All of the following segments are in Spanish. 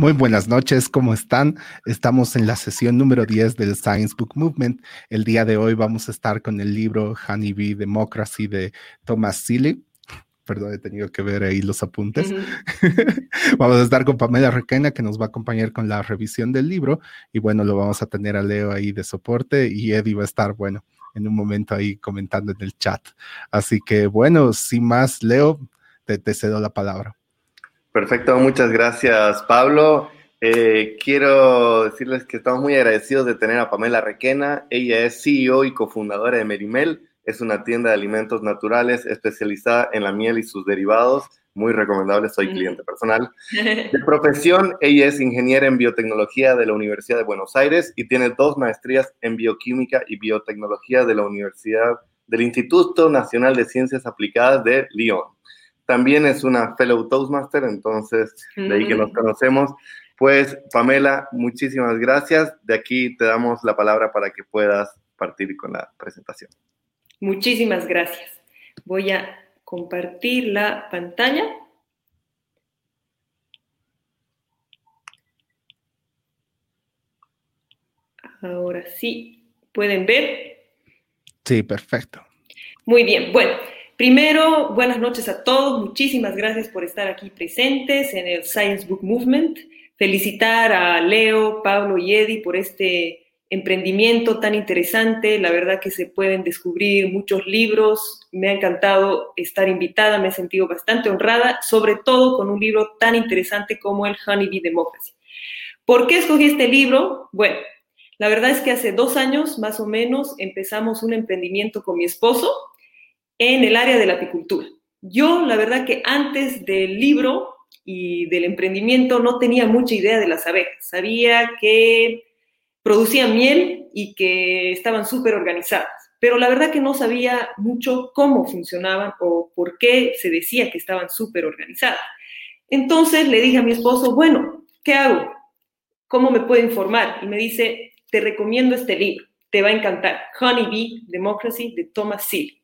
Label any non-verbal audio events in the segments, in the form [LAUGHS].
Muy buenas noches, ¿cómo están? Estamos en la sesión número 10 del Science Book Movement. El día de hoy vamos a estar con el libro Honeybee Democracy de Thomas Seeley. Perdón, he tenido que ver ahí los apuntes. [LAUGHS] vamos a estar con Pamela Requena, que nos va a acompañar con la revisión del libro. Y bueno, lo vamos a tener a Leo ahí de soporte y Eddie va a estar, bueno, en un momento ahí comentando en el chat. Así que bueno, sin más, Leo, te, te cedo la palabra. Perfecto, muchas gracias Pablo. Eh, quiero decirles que estamos muy agradecidos de tener a Pamela Requena. Ella es CEO y cofundadora de Merimel. Es una tienda de alimentos naturales especializada en la miel y sus derivados. Muy recomendable, soy cliente personal. [LAUGHS] De profesión, ella es ingeniera en biotecnología de la Universidad de Buenos Aires y tiene dos maestrías en bioquímica y biotecnología de la Universidad del Instituto Nacional de Ciencias Aplicadas de Lyon. También es una fellow Toastmaster, entonces de ahí que nos conocemos. Pues Pamela, muchísimas gracias. De aquí te damos la palabra para que puedas partir con la presentación. Muchísimas gracias. Voy a compartir la pantalla. Ahora sí, ¿pueden ver? Sí, perfecto. Muy bien, bueno, Primero, buenas noches a todos. Muchísimas gracias por estar aquí presentes en el Science Book Movement. Felicitar a Leo, Pablo y Eddie por este emprendimiento tan interesante. La verdad que se pueden descubrir muchos libros. Me ha encantado estar invitada, me he sentido bastante honrada, sobre todo con un libro tan interesante como el Honeybee Democracy. ¿Por qué escogí este libro? Bueno, la verdad es que hace dos años más o menos empezamos un emprendimiento con mi esposo en el área de la apicultura. Yo, la verdad que antes del libro y del emprendimiento no tenía mucha idea de las abejas. Sabía que producían miel y que estaban súper organizadas, pero la verdad que no sabía mucho cómo funcionaban o por qué se decía que estaban súper organizadas. Entonces le dije a mi esposo, bueno, ¿qué hago? ¿Cómo me puedo informar? Y me dice, te recomiendo este libro, te va a encantar, Honey Bee Democracy de Thomas Seeley.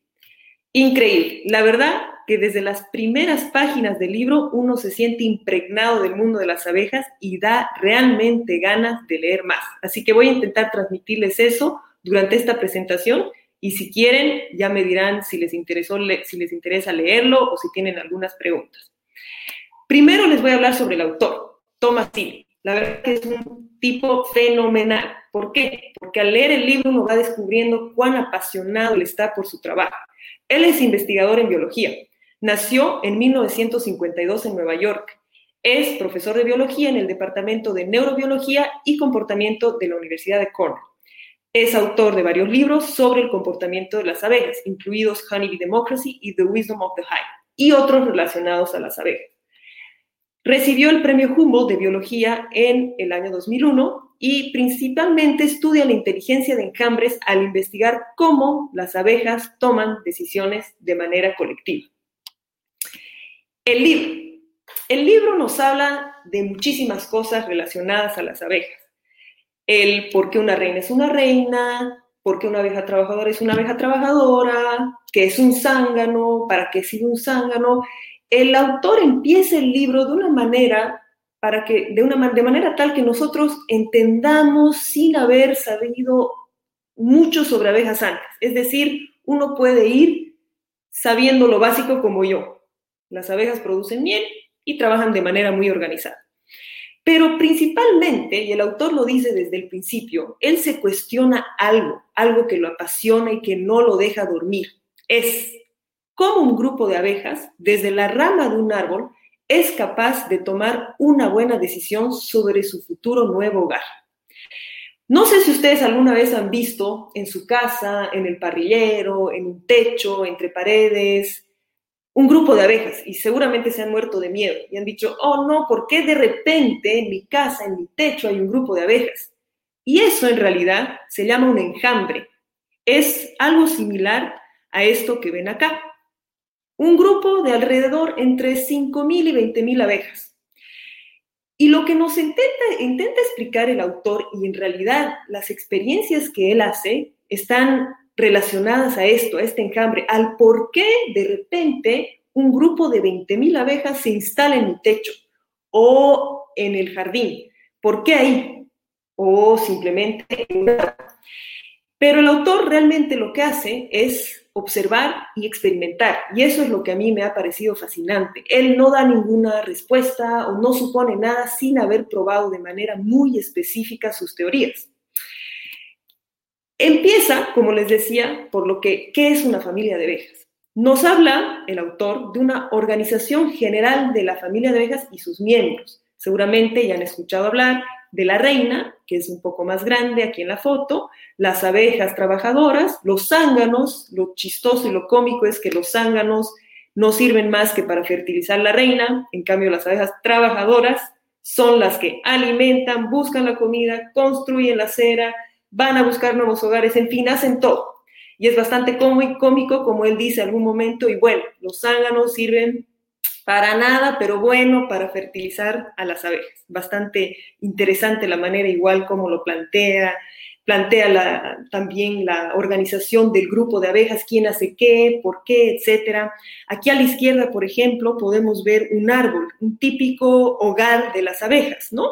Increíble. La verdad que desde las primeras páginas del libro uno se siente impregnado del mundo de las abejas y da realmente ganas de leer más. Así que voy a intentar transmitirles eso durante esta presentación y si quieren ya me dirán si les, interesó, si les interesa leerlo o si tienen algunas preguntas. Primero les voy a hablar sobre el autor, Thomas Seeley. La verdad que es un tipo fenomenal. ¿Por qué? Porque al leer el libro uno va descubriendo cuán apasionado él está por su trabajo él es investigador en biología. Nació en 1952 en Nueva York. Es profesor de biología en el Departamento de Neurobiología y Comportamiento de la Universidad de Cornell. Es autor de varios libros sobre el comportamiento de las abejas, incluidos Honeybee Democracy y The Wisdom of the Hive, y otros relacionados a las abejas. Recibió el premio Humboldt de Biología en el año 2001 y principalmente estudia la inteligencia de enjambres al investigar cómo las abejas toman decisiones de manera colectiva. El libro. El libro nos habla de muchísimas cosas relacionadas a las abejas. El por qué una reina es una reina, por qué una abeja trabajadora es una abeja trabajadora, qué es un zángano, para qué sirve un zángano. El autor empieza el libro de una manera para que de una de manera tal que nosotros entendamos sin haber sabido mucho sobre abejas antes. Es decir, uno puede ir sabiendo lo básico como yo. Las abejas producen miel y trabajan de manera muy organizada. Pero principalmente, y el autor lo dice desde el principio, él se cuestiona algo, algo que lo apasiona y que no lo deja dormir. Es cómo un grupo de abejas, desde la rama de un árbol, es capaz de tomar una buena decisión sobre su futuro nuevo hogar. No sé si ustedes alguna vez han visto en su casa, en el parrillero, en un techo, entre paredes, un grupo de abejas y seguramente se han muerto de miedo y han dicho, oh no, ¿por qué de repente en mi casa, en mi techo hay un grupo de abejas? Y eso en realidad se llama un enjambre. Es algo similar a esto que ven acá un grupo de alrededor entre 5.000 y 20.000 abejas. Y lo que nos intenta, intenta explicar el autor, y en realidad las experiencias que él hace están relacionadas a esto, a este enjambre, al por qué de repente un grupo de 20.000 abejas se instala en mi techo o en el jardín. ¿Por qué ahí? O simplemente en Pero el autor realmente lo que hace es observar y experimentar. Y eso es lo que a mí me ha parecido fascinante. Él no da ninguna respuesta o no supone nada sin haber probado de manera muy específica sus teorías. Empieza, como les decía, por lo que, ¿qué es una familia de abejas? Nos habla el autor de una organización general de la familia de abejas y sus miembros. Seguramente ya han escuchado hablar de la reina, que es un poco más grande aquí en la foto, las abejas trabajadoras, los zánganos, lo chistoso y lo cómico es que los zánganos no sirven más que para fertilizar la reina, en cambio las abejas trabajadoras son las que alimentan, buscan la comida, construyen la cera, van a buscar nuevos hogares, en fin, hacen todo. Y es bastante cómico, como él dice algún momento, y bueno, los zánganos sirven para nada, pero bueno, para fertilizar a las abejas. Bastante interesante la manera igual como lo plantea, plantea la, también la organización del grupo de abejas, quién hace qué, por qué, etcétera. Aquí a la izquierda, por ejemplo, podemos ver un árbol, un típico hogar de las abejas, ¿no?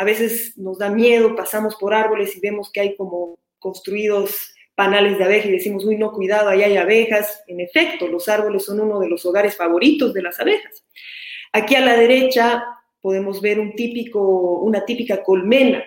a veces nos da miedo, pasamos por árboles y vemos que hay como construidos panales de abejas y decimos, uy, no, cuidado, ahí hay abejas. En efecto, los árboles son uno de los hogares favoritos de las abejas. Aquí a la derecha podemos ver un típico, una típica colmena.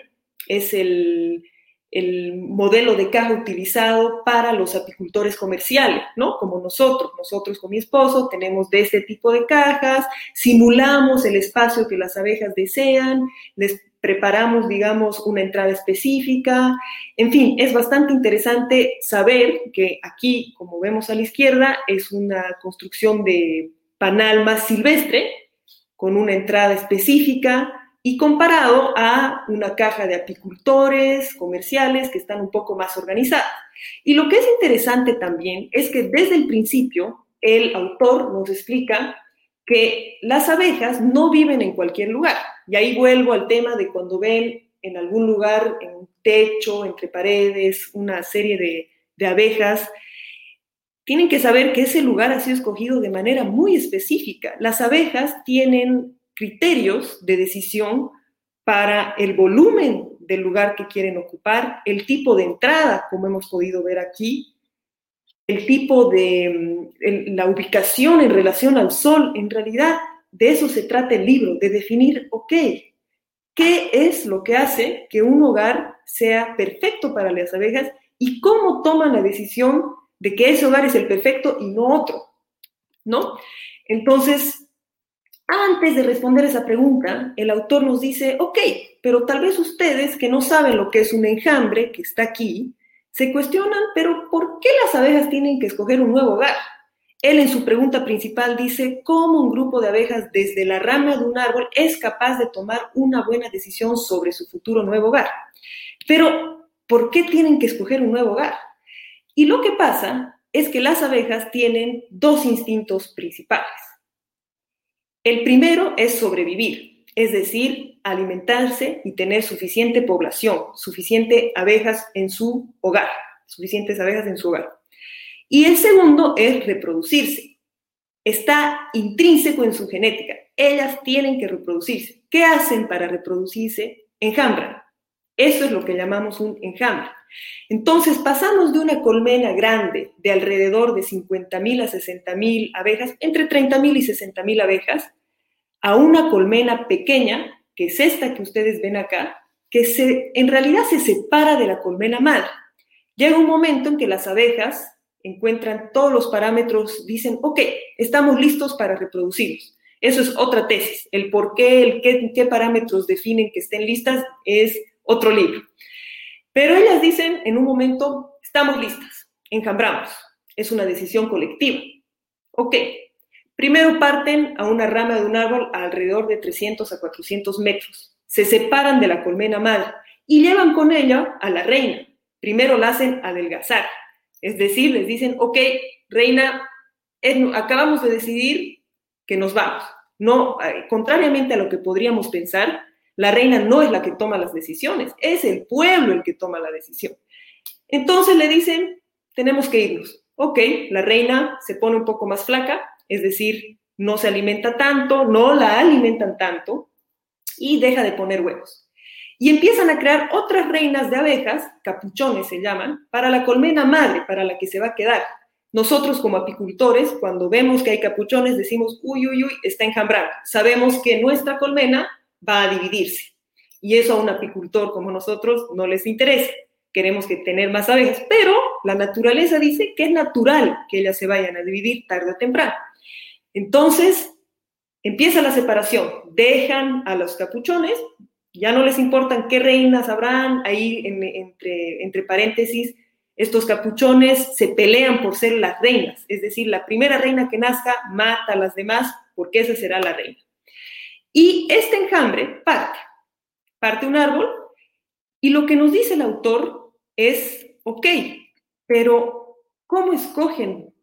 Es el, el modelo de caja utilizado para los apicultores comerciales, ¿no? Como nosotros, nosotros con mi esposo tenemos de este tipo de cajas, simulamos el espacio que las abejas desean, les preparamos, digamos, una entrada específica. En fin, es bastante interesante saber que aquí, como vemos a la izquierda, es una construcción de panal más silvestre, con una entrada específica y comparado a una caja de apicultores comerciales que están un poco más organizadas. Y lo que es interesante también es que desde el principio el autor nos explica que las abejas no viven en cualquier lugar. Y ahí vuelvo al tema de cuando ven en algún lugar, en un techo, entre paredes, una serie de, de abejas, tienen que saber que ese lugar ha sido escogido de manera muy específica. Las abejas tienen criterios de decisión para el volumen del lugar que quieren ocupar, el tipo de entrada, como hemos podido ver aquí, el tipo de mm, la ubicación en relación al sol, en realidad de eso se trata el libro, de definir, ok, ¿qué es lo que hace que un hogar sea perfecto para las abejas y cómo toman la decisión de que ese hogar es el perfecto y no otro? ¿No? Entonces, antes de responder esa pregunta, el autor nos dice, ok, pero tal vez ustedes que no saben lo que es un enjambre, que está aquí, se cuestionan, pero ¿por qué las abejas tienen que escoger un nuevo hogar? Él en su pregunta principal dice, ¿cómo un grupo de abejas desde la rama de un árbol es capaz de tomar una buena decisión sobre su futuro nuevo hogar? Pero, ¿por qué tienen que escoger un nuevo hogar? Y lo que pasa es que las abejas tienen dos instintos principales. El primero es sobrevivir, es decir, alimentarse y tener suficiente población, suficiente abejas en su hogar, suficientes abejas en su hogar. Y el segundo es reproducirse. Está intrínseco en su genética. Ellas tienen que reproducirse. ¿Qué hacen para reproducirse? Enjambran. Eso es lo que llamamos un enjambre. Entonces pasamos de una colmena grande de alrededor de 50.000 a 60.000 abejas, entre 30.000 y 60.000 abejas, a una colmena pequeña que es esta que ustedes ven acá, que se, en realidad se separa de la colmena madre. Llega un momento en que las abejas encuentran todos los parámetros, dicen, ok, estamos listos para reproducirnos. Eso es otra tesis. El por qué, el qué, parámetros definen que estén listas es otro libro. Pero ellas dicen en un momento, estamos listas, enjambramos. Es una decisión colectiva. Ok, Primero parten a una rama de un árbol alrededor de 300 a 400 metros. Se separan de la colmena madre y llevan con ella a la reina. Primero la hacen adelgazar. Es decir, les dicen, ok, reina, acabamos de decidir que nos vamos. No, eh, contrariamente a lo que podríamos pensar, la reina no es la que toma las decisiones, es el pueblo el que toma la decisión. Entonces le dicen, tenemos que irnos. Ok, la reina se pone un poco más flaca, es decir, no se alimenta tanto, no la alimentan tanto, y deja de poner huevos. Y empiezan a crear otras reinas de abejas, capuchones se llaman, para la colmena madre, para la que se va a quedar. Nosotros como apicultores, cuando vemos que hay capuchones, decimos, uy, uy, uy, está enjambrando. Sabemos que nuestra colmena va a dividirse. Y eso a un apicultor como nosotros no les interesa. Queremos que tener más abejas, pero la naturaleza dice que es natural que ellas se vayan a dividir tarde o temprano. Entonces, empieza la separación. Dejan a los capuchones, ya no les importan qué reinas habrán, ahí entre, entre paréntesis, estos capuchones se pelean por ser las reinas, es decir, la primera reina que nazca mata a las demás porque esa será la reina. Y este enjambre parte, parte un árbol y lo que nos dice el autor es, ok, pero ¿cómo escogen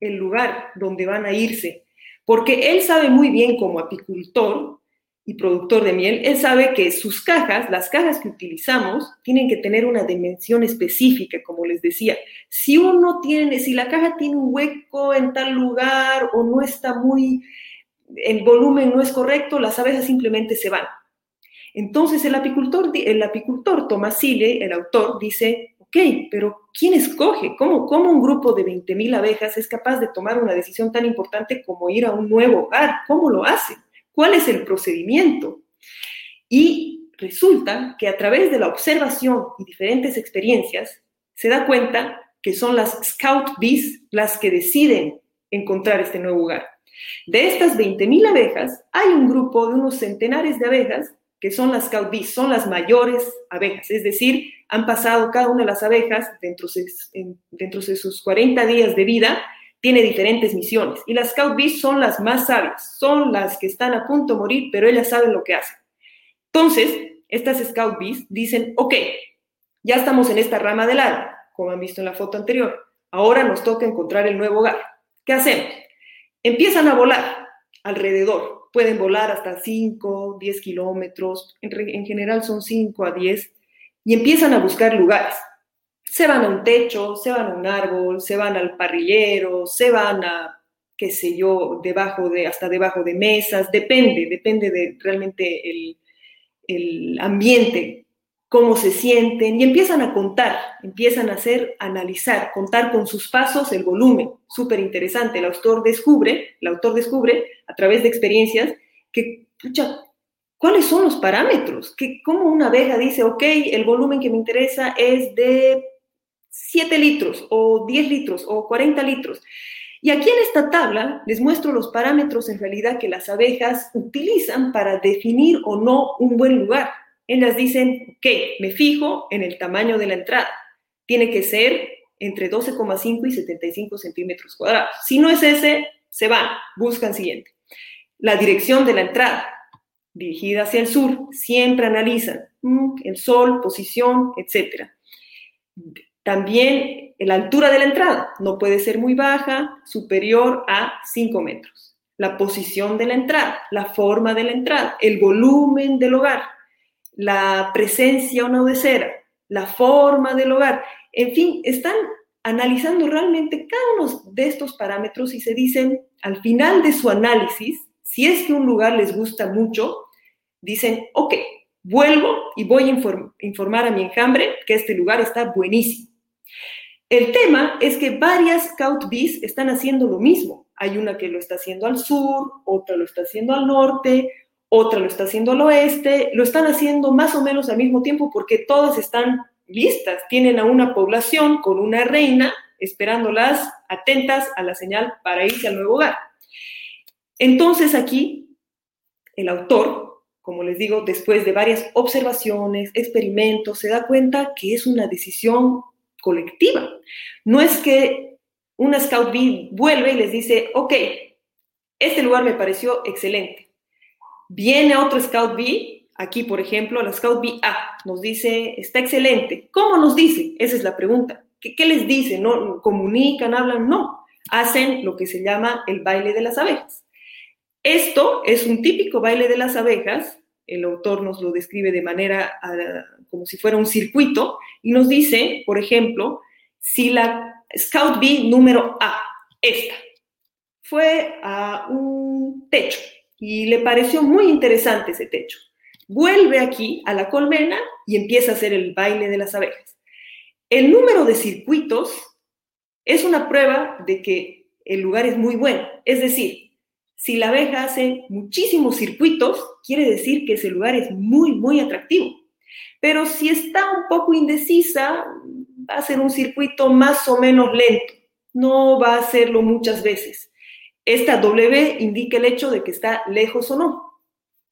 el lugar donde van a irse? Porque él sabe muy bien como apicultor y productor de miel, él sabe que sus cajas, las cajas que utilizamos, tienen que tener una dimensión específica, como les decía. Si uno tiene, si la caja tiene un hueco en tal lugar o no está muy, el volumen no es correcto, las abejas simplemente se van. Entonces el apicultor, el apicultor Tomás Sile, el autor, dice, ok, pero ¿quién escoge? ¿Cómo, cómo un grupo de 20.000 abejas es capaz de tomar una decisión tan importante como ir a un nuevo hogar? ¿Cómo lo hace? ¿Cuál es el procedimiento? Y resulta que a través de la observación y diferentes experiencias se da cuenta que son las scout bees las que deciden encontrar este nuevo hogar. De estas 20.000 abejas, hay un grupo de unos centenares de abejas que son las scout bees, son las mayores abejas, es decir, han pasado cada una de las abejas dentro de, sus 40 días de vida tiene diferentes misiones y las Scout Bees son las más sabias, son las que están a punto de morir, pero ellas saben lo que hacen. Entonces, estas Scout Bees dicen, ok, ya estamos en esta rama del árbol, como han visto en la foto anterior, ahora nos toca encontrar el nuevo hogar. ¿Qué hacemos? Empiezan a volar alrededor, pueden volar hasta 5, 10 kilómetros, en, en general son 5 a 10, y empiezan a buscar lugares se van a un techo, se van a un árbol, se van al parrillero, se van a, qué sé yo, debajo de, hasta debajo de mesas, depende, depende de realmente el, el ambiente, cómo se sienten, y empiezan a contar, empiezan a hacer, analizar, contar con sus pasos el volumen, súper interesante. El autor descubre, el autor descubre a través de experiencias que, pucha, ¿cuáles son los parámetros? Que como una abeja dice, ok, el volumen que me interesa es de 7 litros o 10 litros o 40 litros. Y aquí en esta tabla les muestro los parámetros en realidad que las abejas utilizan para definir o no un buen lugar. Ellas dicen, que me fijo en el tamaño de la entrada. Tiene que ser entre 12,5 y 75 centímetros cuadrados. Si no es ese, se van, buscan siguiente. La dirección de la entrada, dirigida hacia el sur, siempre analizan mm, el sol, posición, etcétera también la altura de la entrada no puede ser muy baja, superior a 5 metros. La posición de la entrada, la forma de la entrada, el volumen del hogar, la presencia o no de cera, la forma del hogar. En fin, están analizando realmente cada uno de estos parámetros y se dicen, al final de su análisis, si es que un lugar les gusta mucho, dicen, ok, vuelvo y voy a informar a mi enjambre que este lugar está buenísimo el tema es que varias Scout Bees están haciendo lo mismo. Hay una que lo está haciendo al sur, otra lo está haciendo al norte, otra lo está haciendo al oeste, lo están haciendo más o menos al mismo tiempo porque todas están listas, tienen a una población con una reina esperándolas atentas a la señal para irse al nuevo hogar. Entonces aquí el autor, como les digo, después de varias observaciones, experimentos, se da cuenta que es una decisión colectiva. No es que una Scout B vuelve y les dice, ok, este lugar me pareció excelente. Viene otro Scout B, aquí por ejemplo, la Scout B A, nos dice, está excelente. ¿Cómo nos dice? Esa es la pregunta. ¿Qué, qué les dice? ¿No comunican, hablan? No. Hacen lo que se llama el baile de las abejas. Esto es un típico baile de las abejas el autor nos lo describe de manera ah, como si fuera un circuito y nos dice, por ejemplo, si la Scout B número A, esta, fue a un techo y le pareció muy interesante ese techo. vuelve aquí a la colmena y empieza a hacer el baile de las abejas. El número de circuitos es una prueba de que el lugar es muy bueno. Es decir, si la abeja hace muchísimos circuitos, quiere decir que ese lugar es muy, muy atractivo. Pero si está un poco indecisa, va a ser un circuito más o menos lento. No va a hacerlo muchas veces. Esta W indica el hecho de que está lejos o no.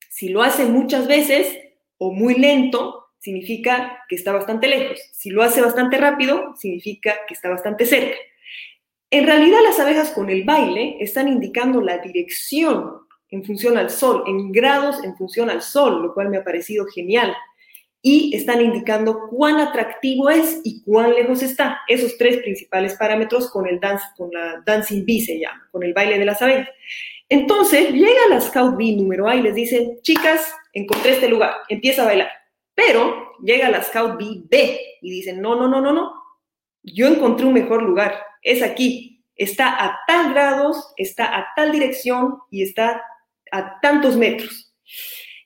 Si lo hace muchas veces o muy lento, significa que está bastante lejos. Si lo hace bastante rápido, significa que está bastante cerca. En realidad las abejas con el baile están indicando la dirección en función al sol, en grados en función al sol, lo cual me ha parecido genial y están indicando cuán atractivo es y cuán lejos está. Esos tres principales parámetros con el dance, con la dancing bee se llama, con el baile de las abejas. Entonces llega la scout bee número A y les dice, chicas, encontré este lugar, empieza a bailar. Pero llega la scout bee B y dicen, no, no, no, no, no, yo encontré un mejor lugar, es aquí, está a tal grados, está a tal dirección y está a tantos metros.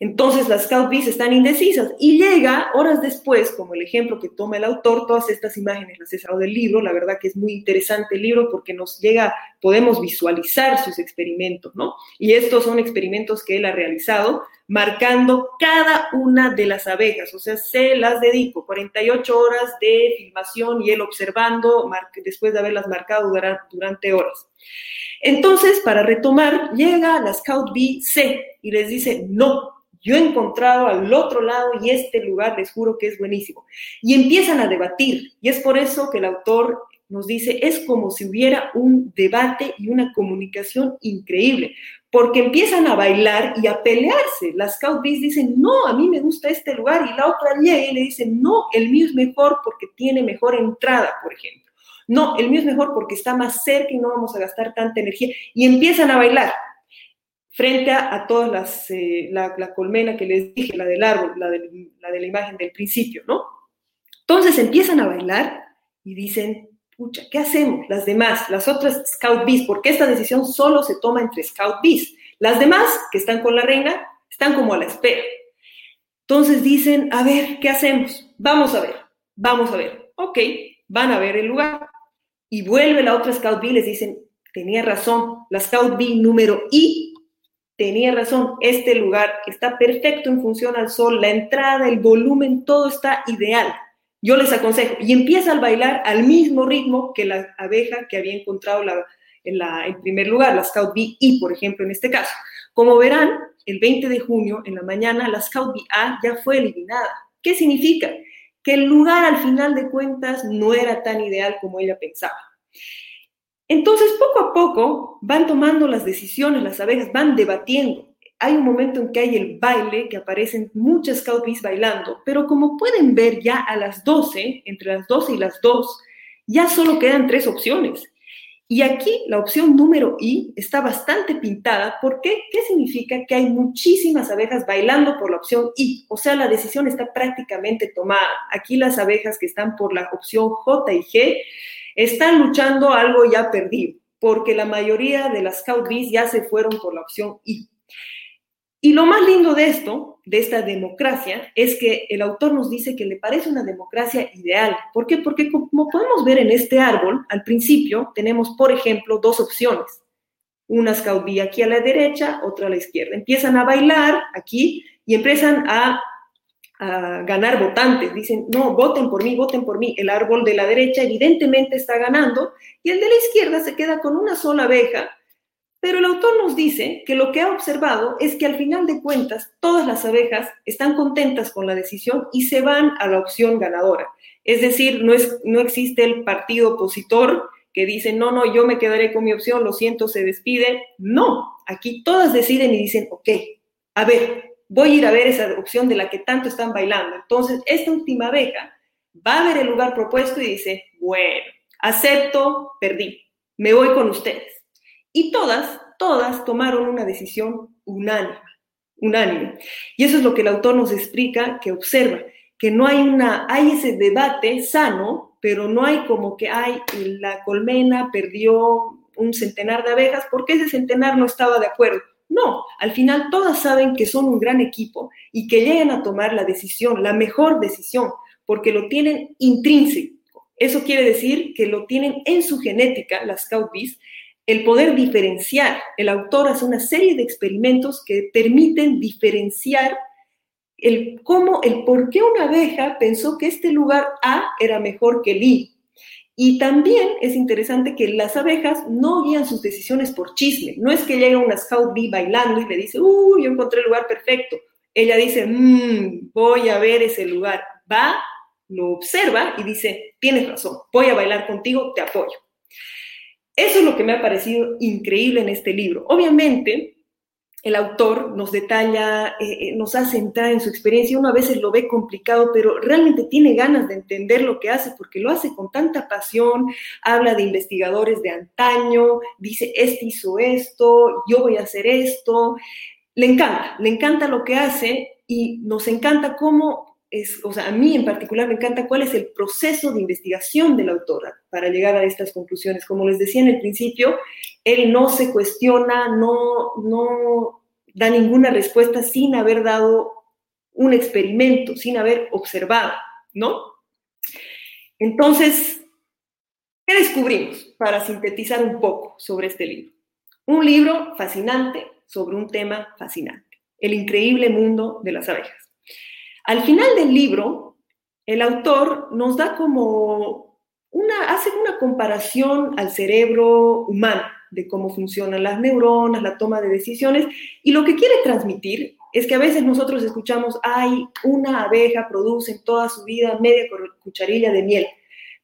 Entonces las Scout están indecisas y llega horas después, como el ejemplo que toma el autor, todas estas imágenes las he sacado del libro, la verdad que es muy interesante el libro porque nos llega, podemos visualizar sus experimentos, ¿no? Y estos son experimentos que él ha realizado marcando cada una de las abejas, o sea, se las dedico, 48 horas de filmación y él observando después de haberlas marcado durante horas. Entonces, para retomar, llega la Scout Bee C y les dice, no, yo he encontrado al otro lado y este lugar les juro que es buenísimo. Y empiezan a debatir. Y es por eso que el autor nos dice, es como si hubiera un debate y una comunicación increíble, porque empiezan a bailar y a pelearse. Las Bees dicen, no, a mí me gusta este lugar, y la otra llega y le dice, no, el mío es mejor porque tiene mejor entrada, por ejemplo. No, el mío es mejor porque está más cerca y no vamos a gastar tanta energía. Y empiezan a bailar frente a, todas las, eh, la, colmena que les dije, la del árbol, la de la imagen del principio, ¿no? Entonces empiezan a bailar y dicen, pucha, ¿qué hacemos? Las demás, las otras Scout Bees, porque esta decisión solo se toma entre Scout Bees. Las demás, que están con la reina, están como a la espera. Entonces dicen, a ver, ¿qué hacemos? Vamos a ver, vamos a ver. Ok, van a ver el lugar. Y vuelve la otra Scout Bee y les dicen, tenía razón, la Scout Bee número I tenía razón, este lugar está perfecto en función al sol, la entrada, el volumen, todo está ideal. Yo les aconsejo, y empieza a bailar al mismo ritmo que la abeja que había encontrado en, primer lugar, la Scout B I, por ejemplo, en este caso. Como verán, el 20 de junio, en la mañana, la Scout B A ya fue eliminada. ¿Qué significa? Que el lugar, al final de cuentas, no era tan ideal como ella pensaba. Entonces, poco a poco van tomando las decisiones, las abejas van debatiendo. Hay un momento en que hay el baile, que aparecen muchas bees bailando, pero como pueden ver ya a las 12, entre las 12 y las 2, ya solo quedan tres opciones. Y aquí la opción número I está bastante pintada. ¿Por qué? ¿Qué significa? Que hay muchísimas abejas bailando por la opción I. O sea, la decisión está prácticamente tomada. Aquí las abejas que están por la opción J y G están luchando algo ya perdido, porque la mayoría de las Scout Bees ya se fueron por la opción I. Y lo más lindo de esto, de esta democracia, es que el autor nos dice que le parece una democracia ideal. ¿Por qué? Porque como podemos ver en este árbol, al principio tenemos, por ejemplo, dos opciones. Una Scout Bee aquí a la derecha, otra a la izquierda. Empiezan a bailar aquí y empiezan a a ganar votantes. Dicen, no, voten por mí, voten por mí. El árbol de la derecha evidentemente está ganando y el de la izquierda se queda con una sola abeja. Pero el autor nos dice que lo que ha observado es que al final de cuentas todas las abejas están contentas con la decisión y se van a la opción ganadora. Es decir, no, es, no existe el partido opositor que dice, no, no, yo me quedaré con mi opción, lo siento, se despide. No, aquí todas deciden y dicen, ok, a ver, voy a ir a ver esa opción de la que tanto están bailando. Entonces, esta última abeja va a ver el lugar propuesto y dice, bueno, acepto, perdí, me voy con ustedes. Y todas, todas tomaron una decisión unánime, unánime. Y eso es lo que el autor nos explica, que observa, que no hay una, hay ese debate sano, pero no hay como que, hay la colmena perdió un centenar de abejas, porque ese centenar no estaba de acuerdo No, al final todas saben que son un gran equipo y que llegan a tomar la decisión, la mejor decisión, porque lo tienen intrínseco. Eso quiere decir que lo tienen en su genética, las Scout el poder diferenciar. El autor hace una serie de experimentos que permiten diferenciar el cómo, el por qué una abeja pensó que este lugar A era mejor que el I. Y también es interesante que las abejas no guían sus decisiones por chisme. No es que llega una scout bee bailando y le dice, uy, yo encontré el lugar perfecto. Ella dice, mmm, voy a ver ese lugar. Va, lo observa y dice, tienes razón, voy a bailar contigo, te apoyo. Eso es lo que me ha parecido increíble en este libro. Obviamente, el autor nos detalla, eh, eh, nos hace entrar en su experiencia. Uno a veces lo ve complicado, pero realmente tiene ganas de entender lo que hace porque lo hace con tanta pasión. Habla de investigadores de antaño, dice, este hizo esto, yo voy a hacer esto. Le encanta, le encanta lo que hace y nos encanta cómo o sea, a mí en particular me encanta cuál es el proceso de investigación de la autora para llegar a estas conclusiones. Como les decía en el principio, él no se cuestiona, no, no da ninguna respuesta sin haber dado un experimento, sin haber observado, ¿no? Entonces, ¿qué descubrimos para sintetizar un poco sobre este libro? Un libro fascinante sobre un tema fascinante, el increíble mundo de las abejas. Al final del libro, el autor nos da como una, hace una comparación al cerebro humano, de cómo funcionan las neuronas, la toma de decisiones, y lo que quiere transmitir es que a veces nosotros escuchamos, hay una abeja produce en toda su vida media cucharilla de miel,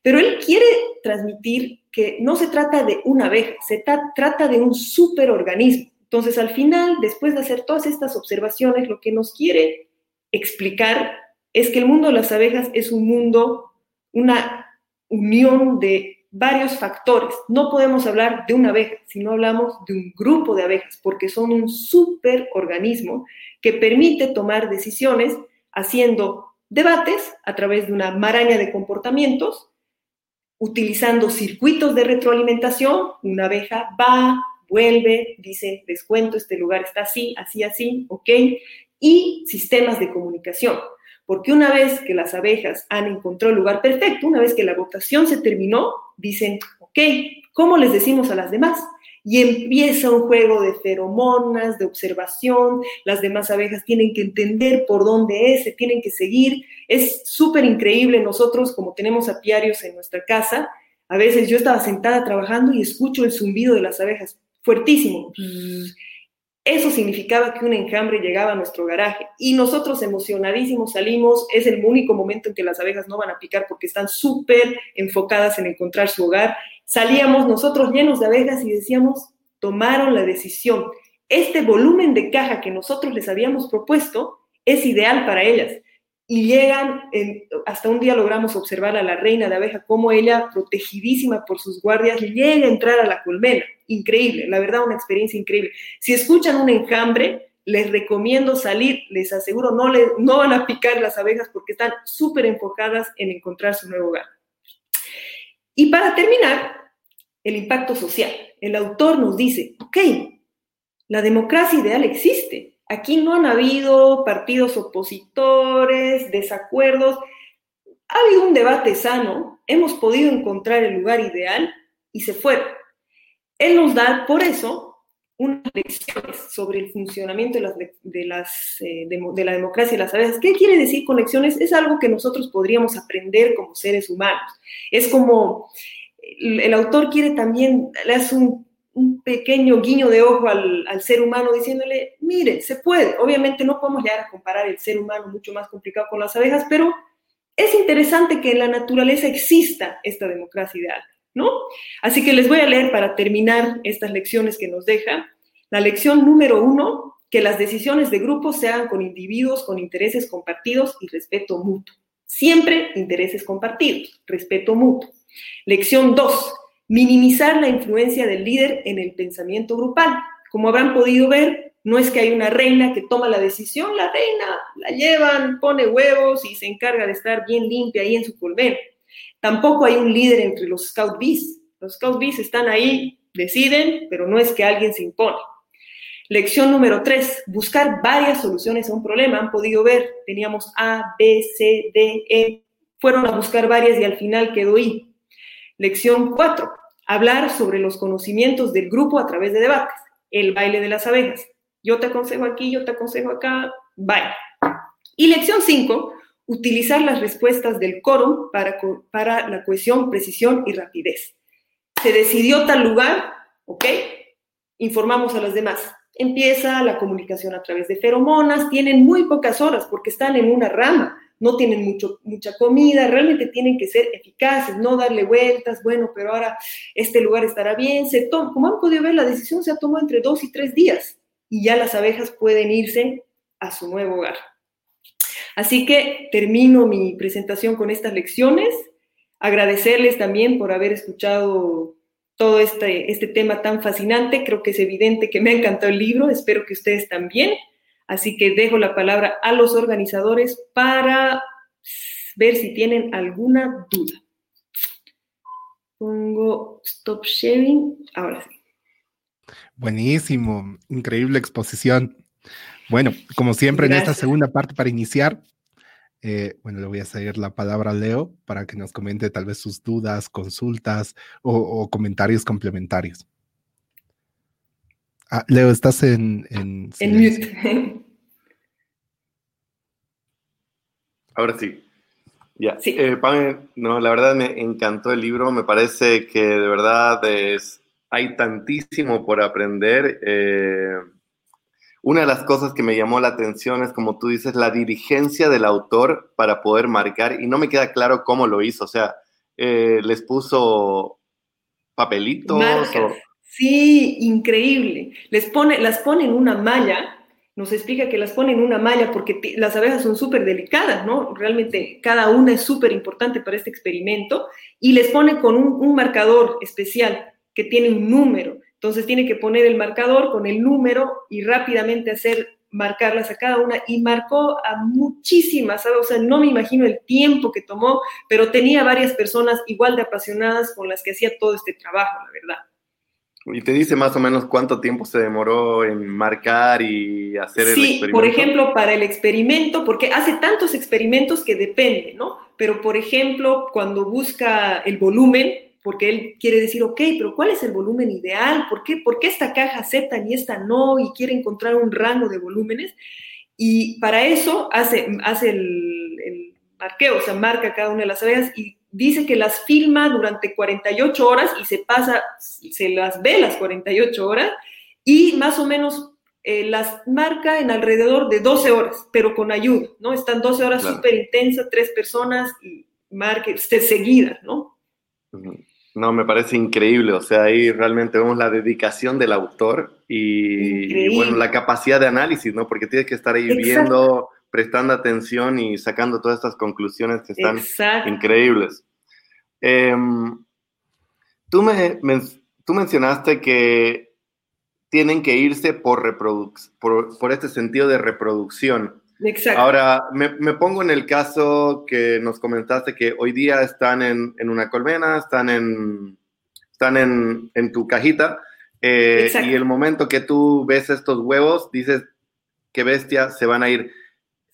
pero él quiere transmitir que no se trata de una abeja, se trata de un superorganismo. Entonces, al final, después de hacer todas estas observaciones, lo que nos quiere explicar es que el mundo de las abejas es un mundo, una unión de varios factores. No podemos hablar de una abeja, sino hablamos de un grupo de abejas, porque son un superorganismo que permite tomar decisiones haciendo debates a través de una maraña de comportamientos, utilizando circuitos de retroalimentación. Una abeja va, vuelve, dice, les cuento, este lugar está así, así, así, ok, y sistemas de comunicación. Porque una vez que las abejas han encontrado el lugar perfecto, una vez que la votación se terminó, dicen, ok, ¿cómo les decimos a las demás? Y empieza un juego de feromonas, de observación, las demás abejas tienen que entender por dónde es, se tienen que seguir. Es súper increíble, nosotros como tenemos apiarios en nuestra casa, a veces yo estaba sentada trabajando y escucho el zumbido de las abejas fuertísimo. Eso significaba que un enjambre llegaba a nuestro garaje y nosotros emocionadísimos salimos. Es el único momento en que las abejas no van a picar porque están súper enfocadas en encontrar su hogar. Salíamos nosotros llenos de abejas y decíamos, tomaron la decisión. Este volumen de caja que nosotros les habíamos propuesto es ideal para ellas y llegan, hasta un día logramos observar a la reina de abeja, como ella, protegidísima por sus guardias, llega a entrar a la colmena. Increíble, la verdad, una experiencia increíble. Si escuchan un enjambre, les recomiendo salir, les aseguro, no, le, no van a picar las abejas porque están súper enfocadas en encontrar su nuevo hogar. Y para terminar, el impacto social. El autor nos dice, ok, la democracia ideal existe, Aquí no han habido partidos opositores, desacuerdos. Ha habido un debate sano, hemos podido encontrar el lugar ideal y se fueron. Él nos da, por eso, unas lecciones sobre el funcionamiento de, eh, la democracia y las abejas. ¿Qué quiere decir con lecciones? Es algo que nosotros podríamos aprender como seres humanos. Es como el, autor quiere también, le un un pequeño guiño de ojo al, ser humano diciéndole, mire, se puede. Obviamente no podemos llegar a comparar el ser humano mucho más complicado con las abejas, pero es interesante que en la naturaleza exista esta democracia ideal, ¿no? Así que les voy a leer para terminar estas lecciones que nos deja. La lección número uno, que las decisiones de grupo se hagan con individuos con intereses compartidos y respeto mutuo. Siempre intereses compartidos, respeto mutuo. Lección dos, minimizar la influencia del líder en el pensamiento grupal. Como habrán podido ver, no es que hay una reina que toma la decisión, la reina la llevan, pone huevos y se encarga de estar bien limpia ahí en su colmena. Tampoco hay un líder entre los Scout Bees. Los Scout Bees están ahí, deciden, pero no es que alguien se impone. Lección número tres, buscar varias soluciones a un problema. Han podido ver, teníamos A, B, C, D, E. Fueron a buscar varias y al final quedó I. Lección cuatro, hablar sobre los conocimientos del grupo a través de debates. El baile de las abejas. Yo te aconsejo aquí, yo te aconsejo acá, bye. Y lección cinco, utilizar las respuestas del quórum para, para la cohesión, precisión y rapidez. Se decidió tal lugar, ¿ok? Informamos a los demás empieza la comunicación a través de feromonas, tienen muy pocas horas porque están en una rama, no tienen mucho, mucha comida, realmente tienen que ser eficaces, no darle vueltas, bueno, pero ahora este lugar estará bien, se como han podido ver, la decisión se ha tomado entre dos y tres días y ya las abejas pueden irse a su nuevo hogar. Así que termino mi presentación con estas lecciones, agradecerles también por haber escuchado todo este, este tema tan fascinante. Creo que es evidente que me ha encantado el libro, espero que ustedes también. Así que dejo la palabra a los organizadores para ver si tienen alguna duda. Pongo stop sharing. Ahora sí. Buenísimo, increíble exposición. Bueno, como siempre en esta segunda parte para iniciar, eh, bueno, le voy a seguir la palabra a Leo para que nos comente tal vez sus dudas, consultas o, comentarios complementarios. Ah, Leo, estás en... En, mute. [LAUGHS] Ahora sí. Ya. Sí. Eh, no, la verdad me encantó el libro. Me parece que de verdad es, hay tantísimo por aprender. Eh, una de las cosas que me llamó la atención es, como tú dices, la dirigencia del autor para poder marcar, y no me queda claro cómo lo hizo, o sea, eh, les puso papelitos. Sí, increíble. Les pone, las pone en una malla, nos explica que las pone en una malla porque las abejas son súper delicadas, ¿no? Realmente cada una es súper importante para este experimento, y les pone con un marcador especial que tiene un número. Entonces tiene que poner el marcador con el número y rápidamente hacer marcarlas a cada una y marcó a muchísimas, o sea, no me imagino el tiempo que tomó, pero tenía varias personas igual de apasionadas con las que hacía todo este trabajo, la verdad. ¿Y te dice más o menos cuánto tiempo se demoró en marcar y hacer el experimento? Sí, por ejemplo, para el experimento, porque hace tantos experimentos que depende, ¿no? Pero, por ejemplo, cuando busca el volumen, porque él quiere decir, ok, pero ¿cuál es el volumen ideal? ¿Por qué, ¿Por qué esta caja acepta y esta no? Y quiere encontrar un rango de volúmenes. Y para eso hace, hace el, marqueo, o sea, marca cada una de las abejas y dice que las filma durante 48 horas y se pasa, se las ve las 48 horas y más o menos eh, las marca en alrededor de 12 horas, pero con ayuda, ¿no? Están 12 horas súper intensas, tres personas y marque seguidas, ¿no? No, me parece increíble. O sea, ahí realmente vemos la dedicación del autor y, bueno, la capacidad de análisis, ¿no? Porque tienes que estar ahí viendo, prestando atención y sacando todas estas conclusiones que están increíbles. Em, tú, me, tú mencionaste que tienen que irse por, por, por este sentido de reproducción. Exacto. Ahora, me, pongo en el caso que nos comentaste que hoy día están en, una colmena, están en, están en, tu cajita, eh, y el momento que tú ves estos huevos, dices, qué bestia, se van a ir.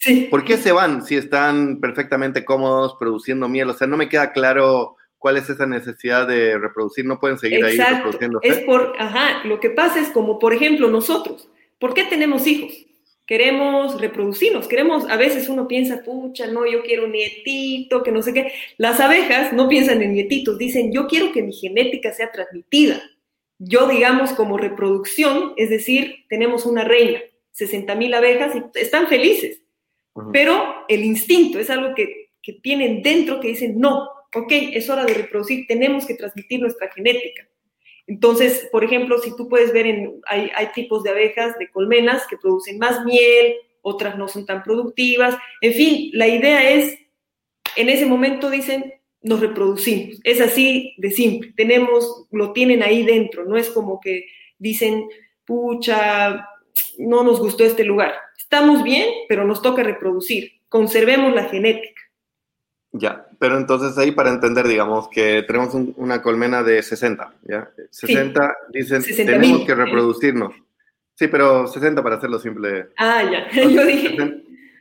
Sí. ¿Por qué se van si están perfectamente cómodos produciendo miel? O sea, no me queda claro cuál es esa necesidad de reproducir, no pueden seguir ahí reproduciendo. Es por, ajá, lo que pasa es como, por ejemplo, nosotros, ¿por qué tenemos hijos? queremos reproducirnos, queremos, a veces uno piensa, pucha, no, yo quiero un nietito, que no sé qué. Las abejas no piensan en nietitos, dicen, yo quiero que mi genética sea transmitida. Yo, digamos, como reproducción, es decir, tenemos una reina, 60 mil abejas y están felices, pero el instinto es algo que, que tienen dentro que dicen, no, ok, es hora de reproducir, tenemos que transmitir nuestra genética. Entonces, por ejemplo, si tú puedes ver, en, hay, tipos de abejas, de colmenas, que producen más miel, otras no son tan productivas. En fin, la idea es, en ese momento dicen, nos reproducimos. Es así de simple. Tenemos, lo tienen ahí dentro. No es como que dicen, pucha, no nos gustó este lugar. Estamos bien, pero nos toca reproducir. Conservemos la genética. Ya, pero entonces ahí para entender, digamos, que tenemos una colmena de 60, ¿ya? 60 dicen, tenemos que reproducirnos. Sí, pero 60 para hacerlo simple. Ah, ya, [LAUGHS] yo dije.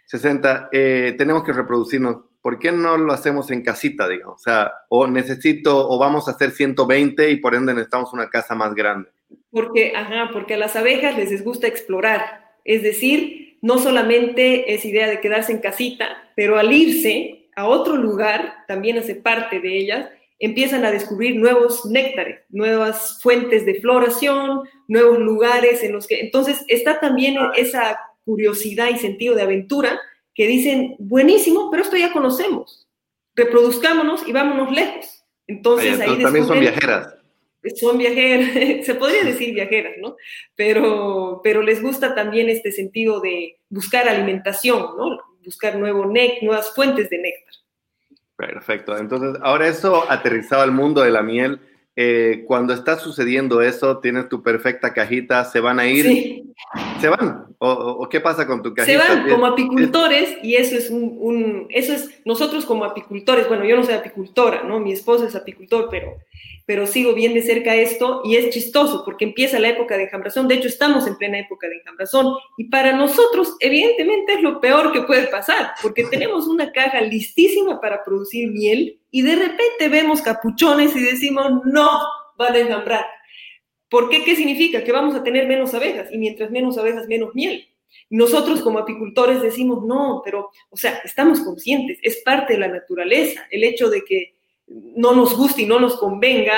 60, eh, tenemos que reproducirnos. ¿Por qué no lo hacemos en casita, digamos? O sea, o necesito, o vamos a hacer 120 y por ende necesitamos una casa más grande. Porque, ajá, porque a las abejas les gusta explorar. Es decir, no solamente es idea de quedarse en casita, pero al irse a otro lugar, también hace parte de ellas, empiezan a descubrir nuevos néctares, nuevas fuentes de floración, nuevos lugares en los que... Entonces está también esa curiosidad y sentido de aventura que dicen, buenísimo, pero esto ya conocemos, reproduzcámonos y vámonos lejos. Entonces, ahí también son viajeras. Son viajeras, [LAUGHS] se podría decir viajeras, ¿no? Pero, pero les gusta también este sentido de buscar alimentación, ¿no? Buscar nuevo nuevas fuentes de néctar. Perfecto. Entonces, ahora eso aterrizado al mundo de la miel, eh, cuando está sucediendo eso, tienes tu perfecta cajita, se van a ir, sí. se van. O, qué pasa con tu cajita? Se van como apicultores y eso es un, eso es nosotros como apicultores. Bueno, yo no soy apicultora, ¿no? Mi esposo es apicultor, pero pero sigo bien de cerca esto y es chistoso porque empieza la época de enjambrazón. De hecho, estamos en plena época de enjambrazón y para nosotros, evidentemente, es lo peor que puede pasar porque [LAUGHS] tenemos una caja listísima para producir miel y de repente vemos capuchones y decimos, no, van a enjambrar. ¿Por qué? ¿Qué significa? Que vamos a tener menos abejas y mientras menos abejas, menos miel. Nosotros como apicultores decimos, no, pero, o sea, estamos conscientes, es parte de la naturaleza, el hecho de que no nos guste y no nos convenga,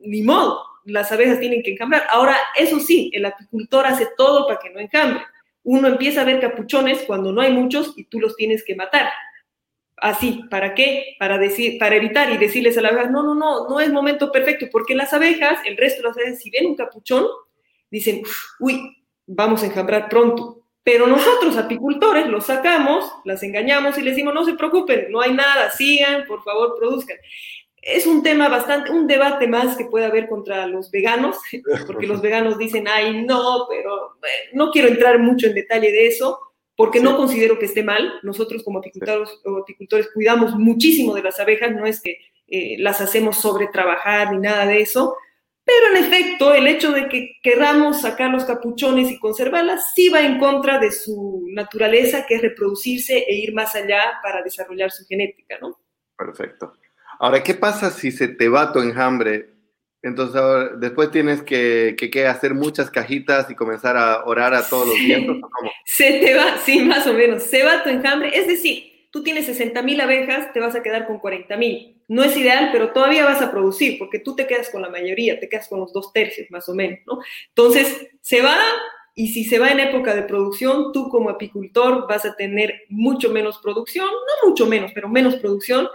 ni modo, las abejas tienen que enjambrar. Ahora, eso sí, el apicultor hace todo para que no encambre. Uno empieza a ver capuchones cuando no hay muchos y tú los tienes que matar. Así, ¿para qué? Para, decir, para evitar y decirles a las abejas, no, no, no, no es momento perfecto, porque las abejas, el resto de las abejas, si ven un capuchón, dicen, uy, vamos a enjambrar pronto. Pero nosotros, apicultores, los sacamos, las engañamos y les decimos, no se preocupen, no hay nada, sigan, por favor, produzcan. Es un tema bastante, un debate más que puede haber contra los veganos, [LAUGHS] porque los veganos dicen, ay, no, pero no quiero entrar mucho en detalle de eso, porque no considero que esté mal. Nosotros como apicultores, apicultores cuidamos muchísimo de las abejas, no es que eh, las hacemos sobre trabajar ni nada de eso, pero en efecto, el hecho de que queramos sacar los capuchones y conservarlas sí va en contra de su naturaleza, que es reproducirse e ir más allá para desarrollar su genética, ¿no? Perfecto. Ahora, ¿qué pasa si se te va tu enjambre? Entonces, después tienes que, que, hacer muchas cajitas y comenzar a orar a todos los vientos. ¿cómo? Se te va, sí, más o menos. Se va tu enjambre. Es decir, tú tienes 60 mil abejas, te vas a quedar con 40 mil. No es ideal, pero todavía vas a producir, porque tú te quedas con la mayoría, te quedas con los dos tercios más o menos, ¿no? Entonces, se va, y si se va en época de producción, tú como apicultor vas a tener mucho menos producción, no mucho menos, pero menos producción.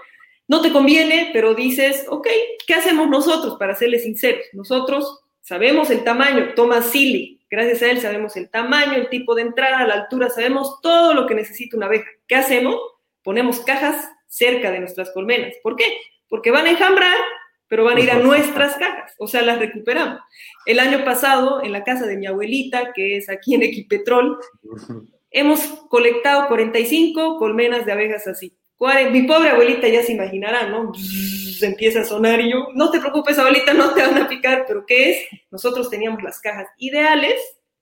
No te conviene, pero dices, ok, ¿qué hacemos nosotros? Para serles sinceros, nosotros sabemos el tamaño, toma Silly, gracias a él sabemos el tamaño, el tipo de entrada, la altura, sabemos todo lo que necesita una abeja. ¿Qué hacemos? ponemos cajas cerca de nuestras colmenas. ¿Por qué? Porque van a enjambrar, pero van a ir a nuestras cajas, o sea, las recuperamos. El año pasado, en la casa de mi abuelita, que es aquí en Equipetrol, hemos colectado 45 colmenas de abejas así. Mi pobre abuelita ya se imaginará, ¿no? empieza a sonar y yo, no te preocupes, abuelita, no te van a picar, pero ¿qué es? Nosotros teníamos las cajas ideales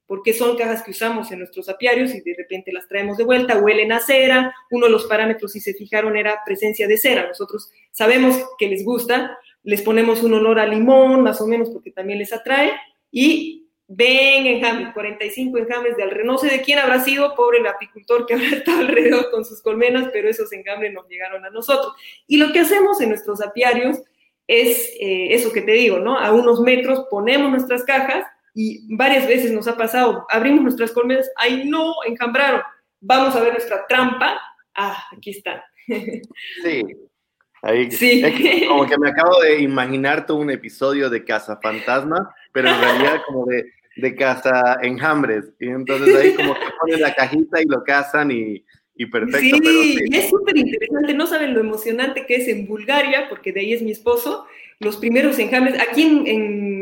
porque son cajas que usamos en nuestros apiarios y de repente las traemos de vuelta, huelen a cera, uno de los parámetros, si se fijaron, era presencia de cera. Nosotros sabemos que les gusta, les ponemos un olor a limón, más o menos, porque también les atrae, y ven enjambres, 45 enjambres de alrededor. No sé de quién habrá sido, pobre el apicultor que habrá [LAUGHS] estado alrededor con sus colmenas, pero esos enjambres nos llegaron a nosotros. Y lo que hacemos en nuestros apiarios es eh, eso que te digo, ¿no? A unos metros ponemos nuestras cajas y varias veces nos ha pasado, abrimos nuestras colmenas, ay no, enjambraron, vamos a ver nuestra trampa, ah, aquí está. Sí, ahí, sí. como que me acabo de imaginar todo un episodio de Casa Fantasma, pero en realidad como de, de Casa Enjambres, y entonces ahí como que ponen la cajita y lo cazan y, y perfecto. Sí, y es súper interesante, no saben lo emocionante que es en Bulgaria, porque de ahí es mi esposo, los primeros enjambres, aquí en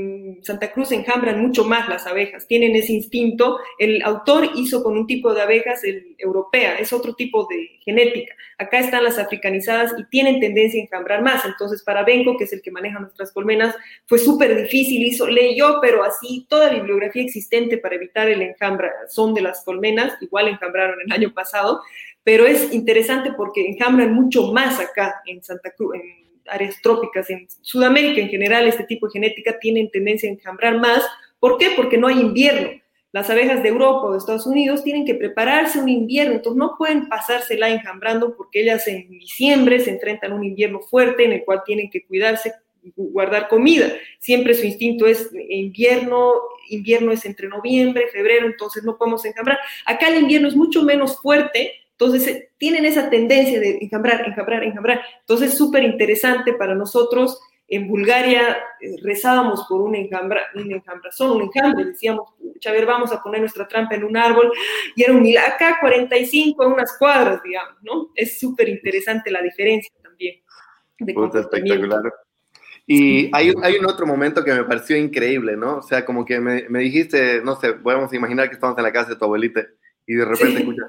Santa Cruz enjambran mucho más las abejas, tienen ese instinto. El autor hizo con un tipo de abejas el, europea, es otro tipo de genética. Acá están las africanizadas y tienen tendencia a enjambrar más. Entonces, para Benko, que es el que maneja nuestras colmenas, fue súper difícil, hizo, leyó, pero así toda la bibliografía existente para evitar el enjambra son de las colmenas, igual enjambraron el año pasado, pero es interesante porque enjambran mucho más acá en Santa Cruz, en áreas trópicas, en Sudamérica en general, este tipo de genética tienen tendencia a enjambrar más. ¿Por qué? Porque no hay invierno. Las abejas de Europa o de Estados Unidos tienen que prepararse un invierno, entonces no pueden pasársela enjambrando porque ellas en diciembre se enfrentan a un invierno fuerte en el cual tienen que cuidarse, guardar comida. Siempre su instinto es invierno, invierno es entre noviembre, febrero, entonces no podemos enjambrar. Acá el invierno es mucho menos fuerte, entonces, eh, tienen esa tendencia de enjambrar, enjambrar, enjambrar. Entonces, es súper interesante para nosotros. En Bulgaria eh, rezábamos por un, enjambra, un enjambrazón, un enjambre. Decíamos, a ver, vamos a poner nuestra trampa en un árbol. Y era un milagro. Acá 45 a unas cuadras, digamos, ¿no? Es súper interesante la diferencia también. De espectacular. Y hay, hay, un otro momento que me pareció increíble, ¿no? O sea, como que me, me dijiste, no sé, podemos imaginar que estamos en la casa de tu abuelita y de repente escuchas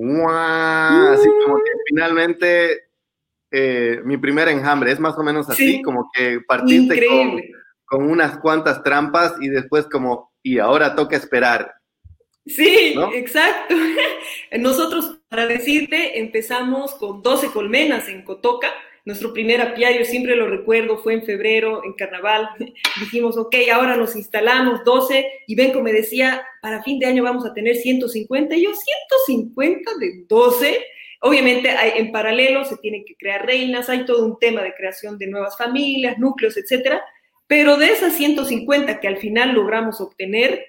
Así como que finalmente eh, mi primer enjambre es más o menos así, como que partiste con, unas cuantas trampas y después como, y ahora toca esperar. Sí, exacto. [LAUGHS] Nosotros, para decirte, empezamos con 12 colmenas en Cotoca. Nuestro primer apiario, siempre lo recuerdo, fue en febrero, en carnaval. [LAUGHS] Dijimos, ok, ahora nos instalamos 12 y Benco me decía, para fin de año vamos a tener 150. Y yo, 150 de 12. Obviamente en paralelo se tienen que crear reinas, hay todo un tema de creación de nuevas familias, núcleos, etcétera. Pero de esas 150 que al final logramos obtener,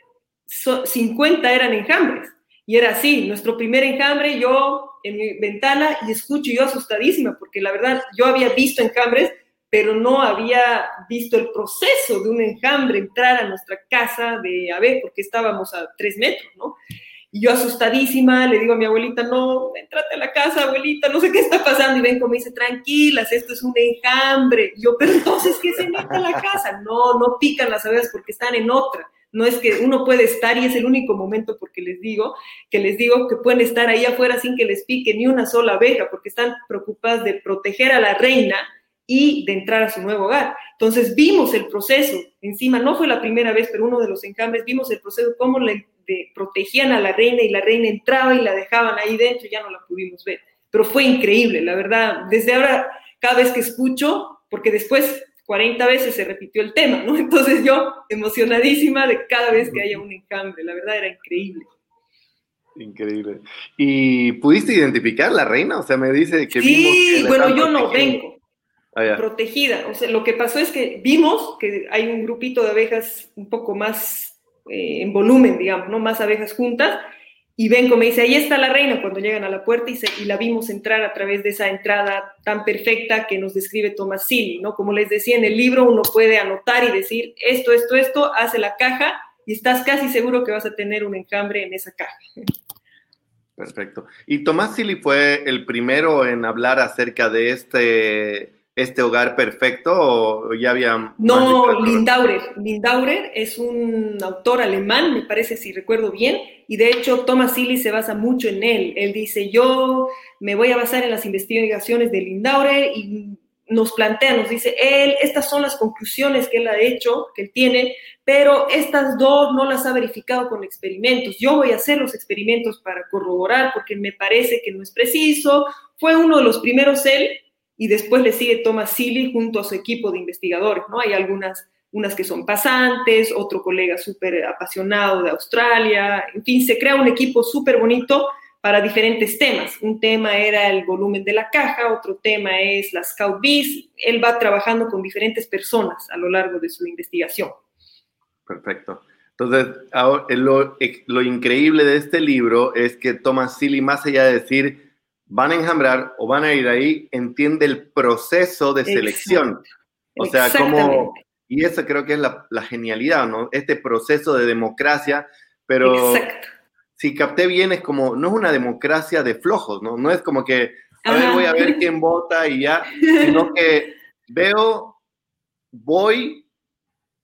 50 eran enjambres. Y era así, nuestro primer enjambre, yo en mi ventana y escucho yo asustadísima, porque la verdad yo había visto enjambres, pero no había visto el proceso de un enjambre entrar a nuestra casa de ave, porque estábamos a tres metros, ¿no? Y yo asustadísima le digo a mi abuelita, no, entrate a la casa, abuelita, no sé qué está pasando. Y ven como dice, tranquilas, esto es un enjambre. Y yo, pero entonces, ¿qué se mete a la casa? No, no pican las abejas porque están en otra. No es que uno puede estar y es el único momento porque les digo que les digo que pueden estar ahí afuera sin que les pique ni una sola abeja porque están preocupadas de proteger a la reina y de entrar a su nuevo hogar. Entonces vimos el proceso, encima no fue la primera vez, pero uno de los enjambres vimos el proceso, cómo le protegían a la reina y la reina entraba y la dejaban ahí dentro, ya no la pudimos ver. Pero fue increíble, la verdad. Desde ahora, cada vez que escucho, porque después 40 veces se repitió el tema, ¿no? [LAUGHS] Entonces yo emocionadísima de cada vez que haya un enjambre, la verdad era increíble. Increíble. ¿Y pudiste identificar la reina? O sea, me dice que... Sí, bueno, yo no vengo. Ah, protegida. O sea, lo que pasó es que vimos que hay un grupito de abejas un poco más eh, en volumen, digamos, ¿no? Más abejas juntas. Y Benko me dice, ahí está la reina cuando llegan a la puerta y, y, la vimos entrar a través de esa entrada tan perfecta que nos describe Thomas Silly, ¿no? Como les decía en el libro, uno puede anotar y decir esto, esto, esto, hace la caja y estás casi seguro que vas a tener un enjambre en esa caja. [LAUGHS] Perfecto. ¿Y Tomás Silly fue el primero en hablar acerca de este este hogar perfecto o ya había... No, Lindaurer. Lindaurer es un autor alemán, me parece, si recuerdo bien, y de hecho Thomas Silly se basa mucho en él. Él dice, yo me voy a basar en las investigaciones de Lindaurer y nos plantea, nos dice, él, estas son las conclusiones que él ha hecho, que él tiene, pero estas dos no las ha verificado con experimentos. Yo voy a hacer los experimentos para corroborar porque me parece que no es preciso. Fue uno de los primeros él y después le sigue Thomas Seeley junto a su equipo de investigadores, ¿no? Hay algunas, unas que son pasantes, otro colega súper apasionado de Australia, en fin, se crea un equipo súper bonito para diferentes temas. Un tema era el volumen de la caja, otro tema es las Scout Bees. Él va trabajando con diferentes personas a lo largo de su investigación. Perfecto. Entonces, lo, lo increíble de este libro es que Thomas Seeley, más allá de decir, van a enjambrar o van a ir ahí, entiende el proceso de selección. O sea, como, y eso creo que es la, genialidad, ¿no? Este proceso de democracia, pero si capté bien, es como, no es una democracia de flojos, ¿no? No es como que, a ver, voy a ver quién vota y ya, sino que veo, voy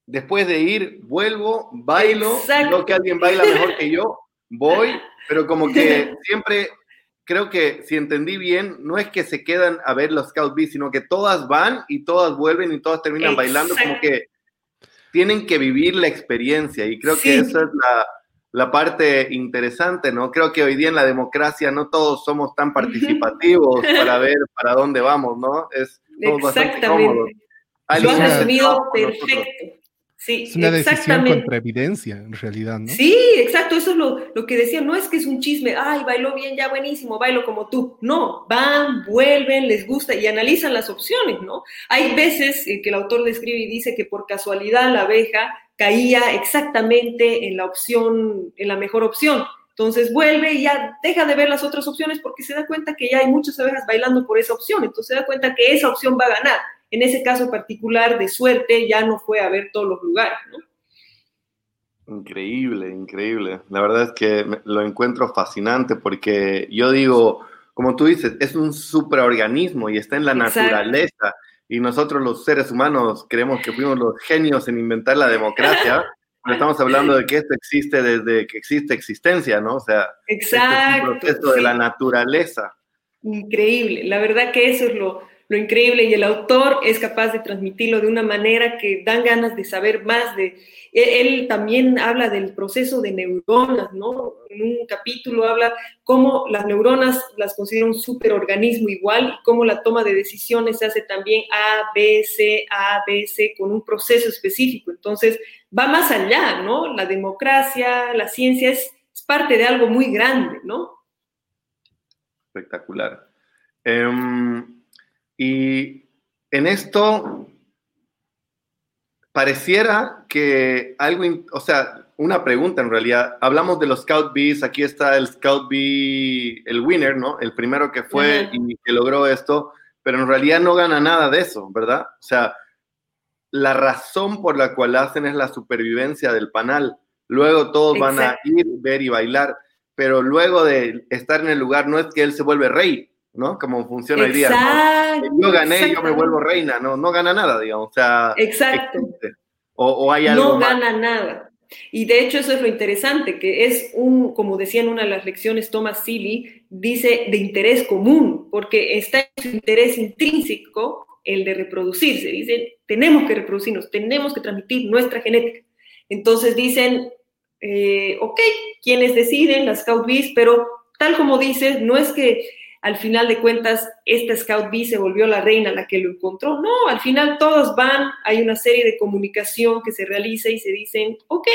después de ir, vuelvo, bailo, no que alguien baila mejor que yo, voy, pero como que siempre creo que si entendí bien, no es que se quedan a ver los Scout B, sino que todas van y todas vuelven y todas terminan bailando, como que tienen que vivir la experiencia y creo que esa es la, la, parte interesante, ¿no? Creo que hoy día en la democracia no todos somos tan participativos para ver para dónde vamos, ¿no? Es bastante cómodo. Lo has resumido perfecto. Sí, es una decisión contra evidencia, en realidad, ¿no? Sí, exacto, eso es lo, lo, que decía, no es que es un chisme, ay, bailó bien, ya buenísimo, bailo como tú. No, van, vuelven, les gusta y analizan las opciones, ¿no? Hay veces que el autor describe y dice que por casualidad la abeja caía exactamente en la opción, en la mejor opción. Entonces vuelve y ya deja de ver las otras opciones porque se da cuenta que ya hay muchas abejas bailando por esa opción. Entonces se da cuenta que esa opción va a ganar en ese caso particular de suerte ya no fue a ver todos los lugares, ¿no? Increíble, increíble. La verdad es que lo encuentro fascinante porque yo digo, como tú dices, es un supraorganismo y está en la naturaleza. Y nosotros los seres humanos creemos que fuimos los genios en inventar la democracia. [LAUGHS] pero estamos hablando de que esto existe desde que existe existencia, ¿no? O sea, Exacto, es un proceso de la naturaleza. Increíble. La verdad que eso es lo, lo increíble y el autor es capaz de transmitirlo de una manera que dan ganas de saber más de... E, él también habla del proceso de neuronas, ¿no? En un capítulo habla cómo las neuronas las considera un superorganismo igual y cómo la toma de decisiones se hace también A, B, C, A, B, C, con un proceso específico. Entonces, va más allá, ¿no? La democracia, la ciencia es, parte de algo muy grande, ¿no? Espectacular. Em, y en esto pareciera que algo, o sea, una pregunta en realidad. Hablamos de los Scout Bees, aquí está el Scout Bee, el winner, ¿no? El primero que fue y que logró esto, pero en realidad no gana nada de eso, ¿verdad? O sea, la razón por la cual hacen es la supervivencia del panal. Luego todos van a ir, ver y bailar, pero luego de estar en el lugar no es que él se vuelve rey, ¿no? Como funciona hoy día. Yo gané, yo me vuelvo reina, no, no gana nada, digamos. O sea, Exacto. O, hay algo no gana nada. Y de hecho eso es lo interesante, que es un, como decía en una de las lecciones Thomas Seeley, dice de interés común, porque está en su interés intrínseco el de reproducirse. Dicen, tenemos que reproducirnos, tenemos que transmitir nuestra genética. Entonces dicen, eh, ok, quienes deciden, las Scout pero tal como dices, no es que al final de cuentas esta Scout B se volvió la reina la que lo encontró. No, al final todos van, hay una serie de comunicación que se realiza y se dicen, ok,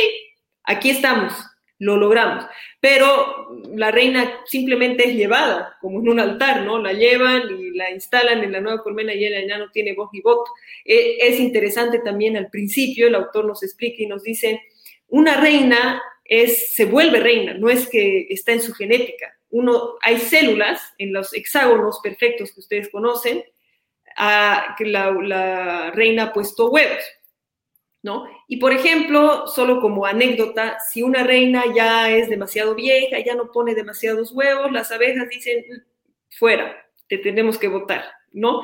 aquí estamos, lo logramos. Pero la reina simplemente es llevada, como en un altar, ¿no? La llevan y la instalan en la nueva colmena y ella ya no tiene voz ni voto. E, es interesante también al principio, el autor nos explica y nos dice, una reina es, se vuelve reina, no es que está en su genética uno, hay células en los hexágonos perfectos que ustedes conocen, a, que la, reina ha puesto huevos, ¿no? Y por ejemplo, solo como anécdota, si una reina ya es demasiado vieja, ya no pone demasiados huevos, las abejas dicen, fuera, te tenemos que votar, ¿no?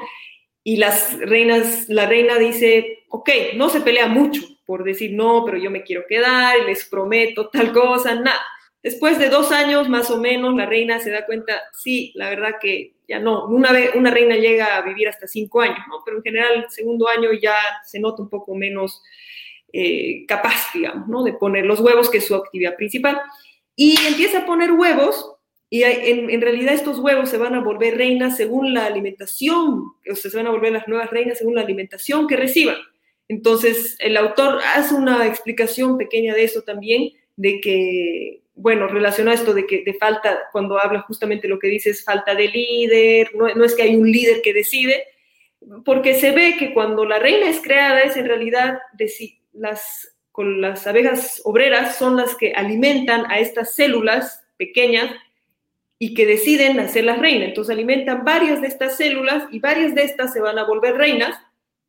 Y las reinas, la reina dice, ok, no se pelea mucho por decir, no, pero yo me quiero quedar les prometo tal cosa, nada Después de dos años más o menos, la reina se da cuenta, sí, la verdad que ya no, una, vez, una reina llega a vivir hasta cinco años, ¿no? Pero en general segundo año ya se nota un poco menos eh, capaz, digamos, ¿no? De poner los huevos, que es su actividad principal. Y empieza a poner huevos y en, en, realidad estos huevos se van a volver reinas según la alimentación, o sea, se van a volver las nuevas reinas según la alimentación que reciban. Entonces, el autor hace una explicación pequeña de eso también, de que bueno, relacionado a esto de que de falta, cuando habla justamente lo que dice es falta de líder, no, no, es que hay un líder que decide, porque se ve que cuando la reina es creada es en realidad de, las, con las abejas obreras son las que alimentan a estas células pequeñas y que deciden hacer las reinas. Entonces alimentan varias de estas células y varias de estas se van a volver reinas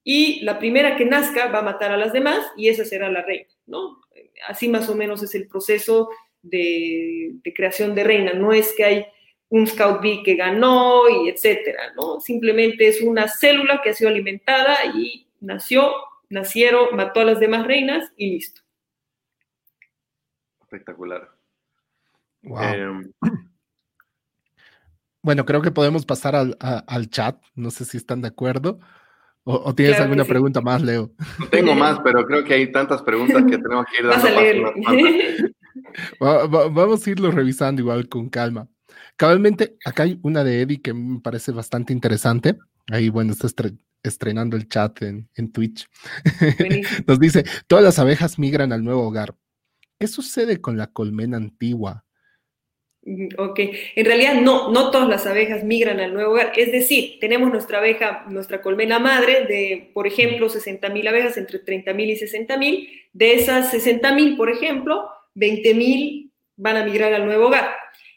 y la primera que nazca va a matar a las demás y esa será la reina, ¿no? Así más o menos es el proceso de, creación de reina. No es que hay un Scout Bee que ganó y etcétera, ¿no? Simplemente es una célula que ha sido alimentada y nació nacieron, mató a las demás reinas y listo. Espectacular. Em, [CLEARS THROAT] bueno, creo que podemos pasar al, chat. No sé si están de acuerdo. ¿O, tienes alguna pregunta más, Leo? No tengo más, pero creo que hay tantas preguntas que tenemos que ir dando [LAUGHS] Vamos a irlo revisando igual con calma. Cabalmente, acá hay una de Eddie que me parece bastante interesante. Ahí, bueno, está estrenando el chat en, en Twitch. [LAUGHS] Nos dice, todas las abejas migran al nuevo hogar. ¿Qué sucede con la colmena antigua? Mm, ok, en realidad no, no todas las abejas migran al nuevo hogar, es decir, tenemos nuestra abeja, nuestra colmena madre de, por ejemplo, 60 mil abejas, entre 30 mil y 60 mil, de esas 60 mil, por ejemplo, 20 mil van a migrar al nuevo hogar.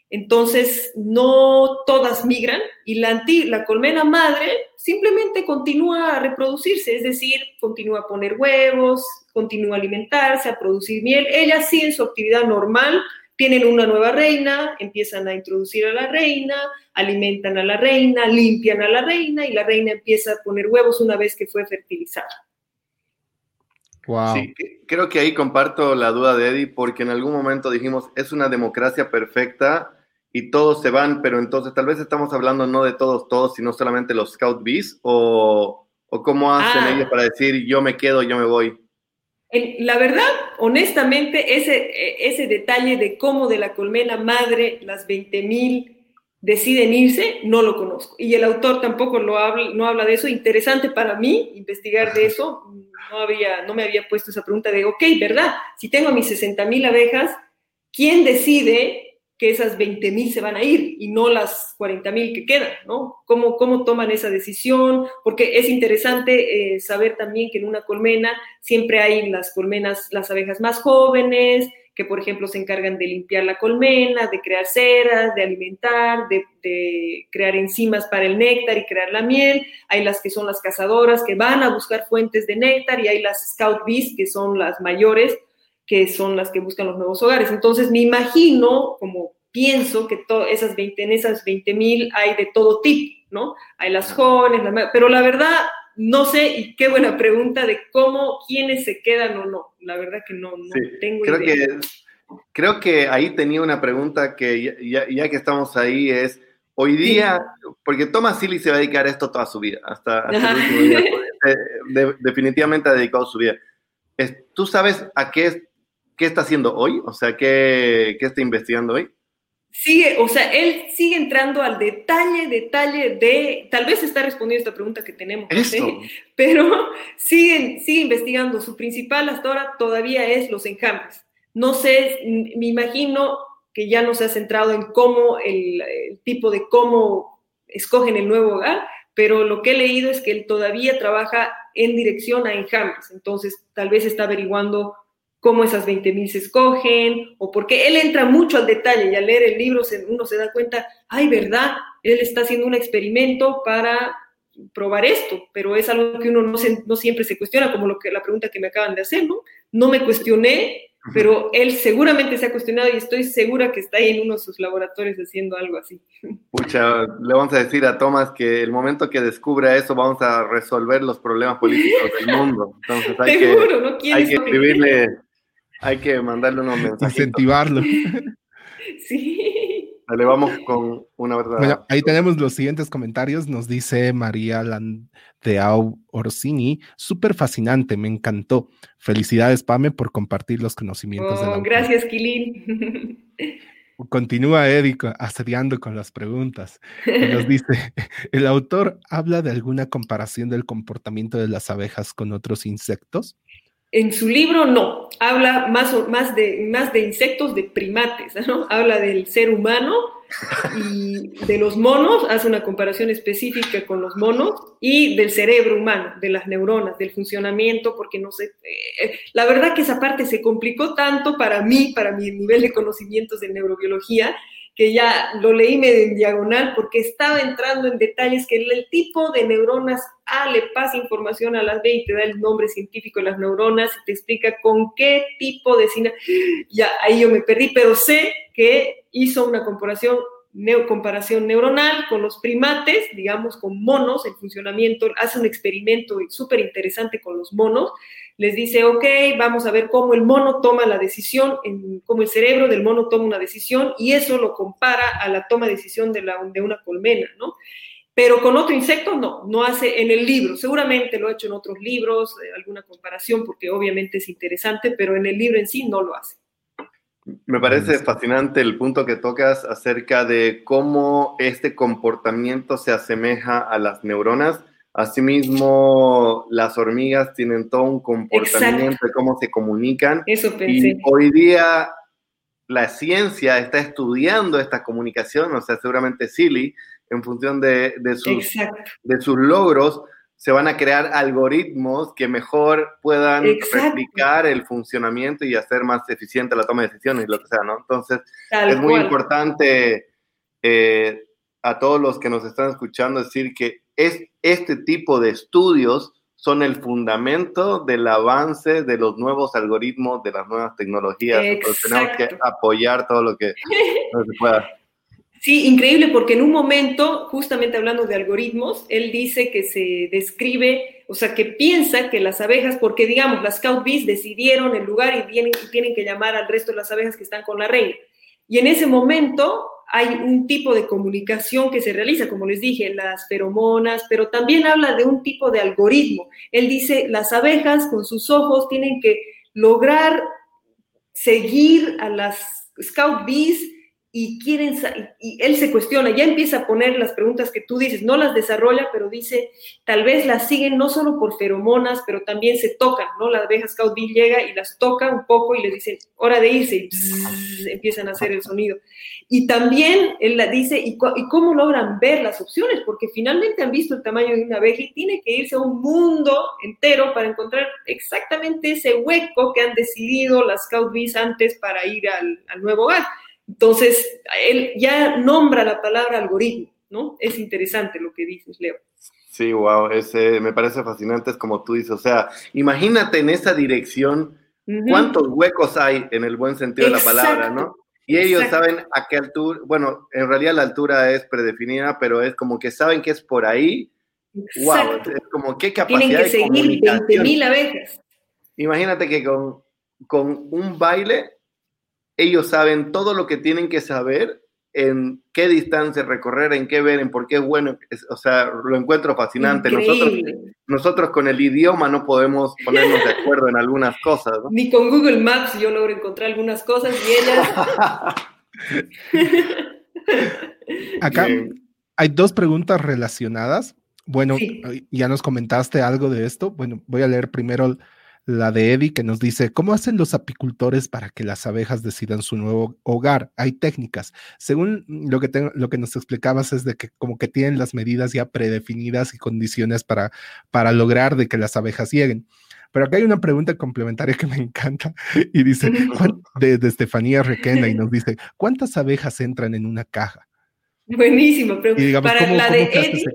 Entonces, no todas migran y la, colmena madre simplemente continúa a reproducirse, es decir, continúa a poner huevos, continúa a alimentarse, a producir miel. Ella sí en su actividad normal tienen una nueva reina, empiezan a introducir a la reina, alimentan a la reina, limpian a la reina y la reina empieza a poner huevos una vez que fue fertilizada. Wow. Sí, creo que ahí comparto la duda de Eddie porque en algún momento dijimos, es una democracia perfecta y todos se van, pero entonces tal vez estamos hablando no de todos, todos, sino solamente los Scout Bees o, o cómo hacen ah. ellos para decir yo me quedo, yo me voy la verdad, honestamente, ese, ese detalle de cómo de la colmena madre las 20.000 deciden irse, no lo conozco. Y el autor tampoco lo habla, no habla de eso. Interesante para mí investigar de eso. No, había, no me había puesto esa pregunta de, ok, ¿verdad? Si tengo mis 60.000 abejas, ¿quién decide que esas 20 mil se van a ir y no las 40 mil que quedan, ¿no? ¿Cómo, ¿Cómo toman esa decisión? Porque es interesante eh, saber también que en una colmena siempre hay las colmenas, las abejas más jóvenes, que por ejemplo se encargan de limpiar la colmena, de crear ceras, de alimentar, de, de, crear enzimas para el néctar y crear la miel. Hay las que son las cazadoras que van a buscar fuentes de néctar y hay las scout bees que son las mayores que son las que buscan los nuevos hogares. Entonces, me imagino, como pienso, que esas 20, en esas 20 mil hay de todo tipo, ¿no? Hay las jóvenes, pero la verdad, no sé, y qué buena pregunta de cómo, quiénes se quedan o no. La verdad que no, no tengo creo idea. Que, creo que ahí tenía una pregunta que ya, que estamos ahí es, hoy día, porque Thomas Silly se va a dedicar a esto toda su vida, hasta, hasta el último día, pues, [LAUGHS] definitivamente ha dedicado su vida. ¿Tú sabes a qué ¿qué está haciendo hoy? O sea, ¿qué, ¿qué, está investigando hoy? Sigue, o sea, él sigue entrando al detalle, detalle de, tal vez está respondiendo esta pregunta que tenemos, pero [LAUGHS] sigue, sigue investigando. Su principal hasta ahora todavía es los enjambres. No sé, me imagino que ya no se ha centrado en cómo, el, el tipo de cómo escogen el nuevo hogar, pero lo que he leído es que él todavía trabaja en dirección a enjambres. Entonces, tal vez está averiguando cómo esas 20 mil se escogen, o porque él entra mucho al detalle y al leer el libro uno se da cuenta, ay, ¿verdad? Él está haciendo un experimento para probar esto, pero es algo que uno no, no siempre se cuestiona, como lo que, la pregunta que me acaban de hacer, ¿no? No me cuestioné, pero él seguramente se ha cuestionado y estoy segura que está ahí en uno de sus laboratorios haciendo algo así. Pucha, le vamos a decir a Tomás que el momento que descubra eso vamos a resolver los problemas políticos del mundo. Entonces hay que, hay que escribirle hay que mandarle unos mensajes. Incentivarlo. [LAUGHS] sí. Le vamos con una verdad. Bueno, ahí tenemos los siguientes comentarios. Nos dice María Landeau Orsini, súper fascinante, me encantó. Felicidades, Pame, por compartir los conocimientos de la oh, Gracias, Kilin. [LAUGHS] Continúa Eric asediando con las preguntas. nos dice, [LAUGHS] ¿el autor habla de alguna comparación del comportamiento de las abejas con otros insectos? En su libro no, habla más, más, de, más de insectos, de primates, ¿no? Habla del ser humano y de los monos, hace una comparación específica con los monos y del cerebro humano, de las neuronas, del funcionamiento, porque no sé, eh, la verdad que esa parte se complicó tanto para mí, para mi nivel de conocimientos de neurobiología, que ya lo leí medio en diagonal porque estaba entrando en detalles que el, tipo de neuronas A le pasa información a las B y te da el nombre científico de las neuronas y te explica con qué tipo de Ya ahí yo me perdí, pero sé que hizo una comparación comparación neuronal con los primates, digamos con monos, el funcionamiento, hace un experimento súper interesante con los monos, les dice, ok, vamos a ver cómo el mono toma la decisión, cómo el cerebro del mono toma una decisión y eso lo compara a la toma de decisión de, la, de una colmena, ¿no? Pero con otro insecto no, no hace en el libro. Seguramente lo ha hecho en otros libros, eh, alguna comparación, porque obviamente es interesante, pero en el libro en sí no lo hace. Me parece fascinante el punto que tocas acerca de cómo este comportamiento se asemeja a las neuronas. Asimismo, las hormigas tienen todo un comportamiento de cómo se comunican. Eso pensé. Y hoy día la ciencia está estudiando esta comunicación, o sea, seguramente Silly en función de, sus, de sus logros, se van a crear algoritmos que mejor puedan replicar el funcionamiento y hacer más eficiente la toma de decisiones, lo que sea, ¿no? Entonces, es muy importante eh, a todos los que nos están escuchando decir que es, este tipo de estudios son el fundamento del avance de los nuevos algoritmos, de las nuevas tecnologías. Entonces, tenemos que apoyar todo lo que, [LAUGHS] lo que pueda. Sí, increíble porque en un momento, justamente hablando de algoritmos, él dice que se describe, o sea, que piensa que las abejas, porque digamos, las scout bees decidieron el lugar y tienen, y tienen que llamar al resto de las abejas que están con la reina. Y en ese momento hay un tipo de comunicación que se realiza, como les dije, las feromonas, pero también habla de un tipo de algoritmo. Él dice, las abejas con sus ojos tienen que lograr seguir a las scout bees y quieren, y él se cuestiona, ya empieza a poner las preguntas que tú dices, no las desarrolla, pero dice, tal vez las siguen no solo por feromonas, pero también se tocan, ¿no? La abeja Scout Bee llega y las toca un poco y les dice, hora de irse, y empiezan a hacer el sonido. Y también él la dice, ¿y, ¿y cómo logran ver las opciones? Porque finalmente han visto el tamaño de una abeja y tiene que irse a un mundo entero para encontrar exactamente ese hueco que han decidido las Scout Bees antes para ir al nuevo hogar. Entonces, él ya nombra la palabra algoritmo, ¿no? Es interesante lo que dices, Leo. Sí, wow, ese, me parece fascinante, es como tú dices, o sea, imagínate en esa dirección cuántos huecos hay en el buen sentido de la palabra, ¿no? Y ellos saben a qué altura, bueno, en realidad la altura es predefinida, pero es como que saben que es por ahí. Wow, es como qué capacidad Tienen que seguir 20.000 abejas. Imagínate que con, con un baile ellos saben todo lo que tienen que saber en qué distancia recorrer, en qué ver, en por qué es bueno. o sea, lo encuentro fascinante. Nosotros, nosotros con el idioma no podemos ponernos de acuerdo en algunas cosas. Ni con Google Maps yo logro encontrar algunas cosas y ellas... [LAUGHS] Acá hay dos preguntas relacionadas. Bueno, ya nos comentaste algo de esto. Bueno, voy a leer primero la de Eddie que nos dice, ¿cómo hacen los apicultores para que las abejas decidan su nuevo hogar? Hay técnicas. Según lo que, lo que nos explicabas es de que como que tienen las medidas ya predefinidas y condiciones para, para lograr de que las abejas lleguen. Pero acá hay una pregunta complementaria que me encanta y dice, [LAUGHS] de, de Estefanía Requena y nos dice, ¿cuántas abejas entran en una caja? Buenísimo, pero para la de Eddie,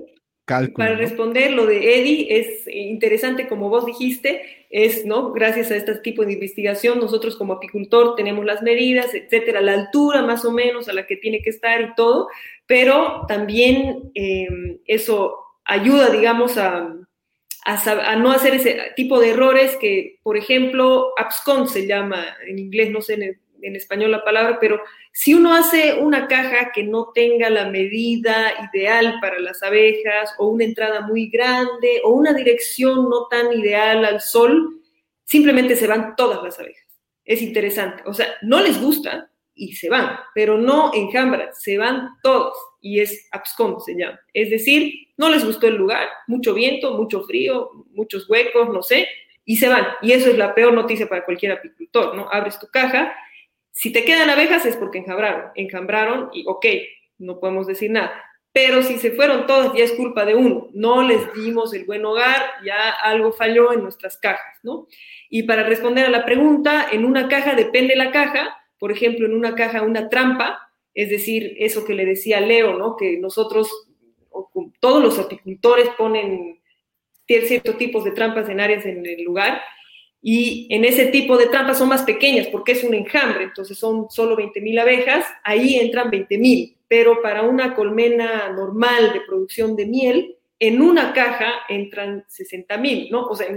para responder lo de Eddie, es interesante, como vos dijiste, es, ¿no? Gracias a este tipo de investigación, nosotros como apicultor tenemos las medidas, etcétera, la altura más o menos a la que tiene que estar y todo, pero también em, eso ayuda, digamos, a, a, no hacer ese tipo de errores que, por ejemplo, abscond se llama en inglés, no sé en, español la palabra, pero si uno hace una caja que no tenga la medida ideal para las abejas o una entrada muy grande o una dirección no tan ideal al sol, simplemente se van todas las abejas. Es interesante. O sea, no les gusta y se van, pero no enjambran, se van todos y es abscond se llama. Es decir, no les gustó el lugar, mucho viento, mucho frío, muchos huecos, no sé, y se van. Y eso es la peor noticia para cualquier apicultor, ¿no? Abres tu caja si te quedan abejas es porque enjambraron, enjambraron y ok, no podemos decir nada. Pero si se fueron todas, ya es culpa de uno. No les dimos el buen hogar, ya algo falló en nuestras cajas, ¿no? Y para responder a la pregunta, en una caja depende la caja. Por ejemplo, en una caja una trampa, es decir, eso que le decía Leo, ¿no? Que nosotros, todos los apicultores ponen ciertos tipos de trampas en áreas en el lugar Y en ese tipo de trampas son más pequeñas porque es un enjambre, entonces son solo 20.000 abejas, ahí entran 20.000, pero para una colmena normal de producción de miel, en una caja entran 60.000, ¿no? O sea,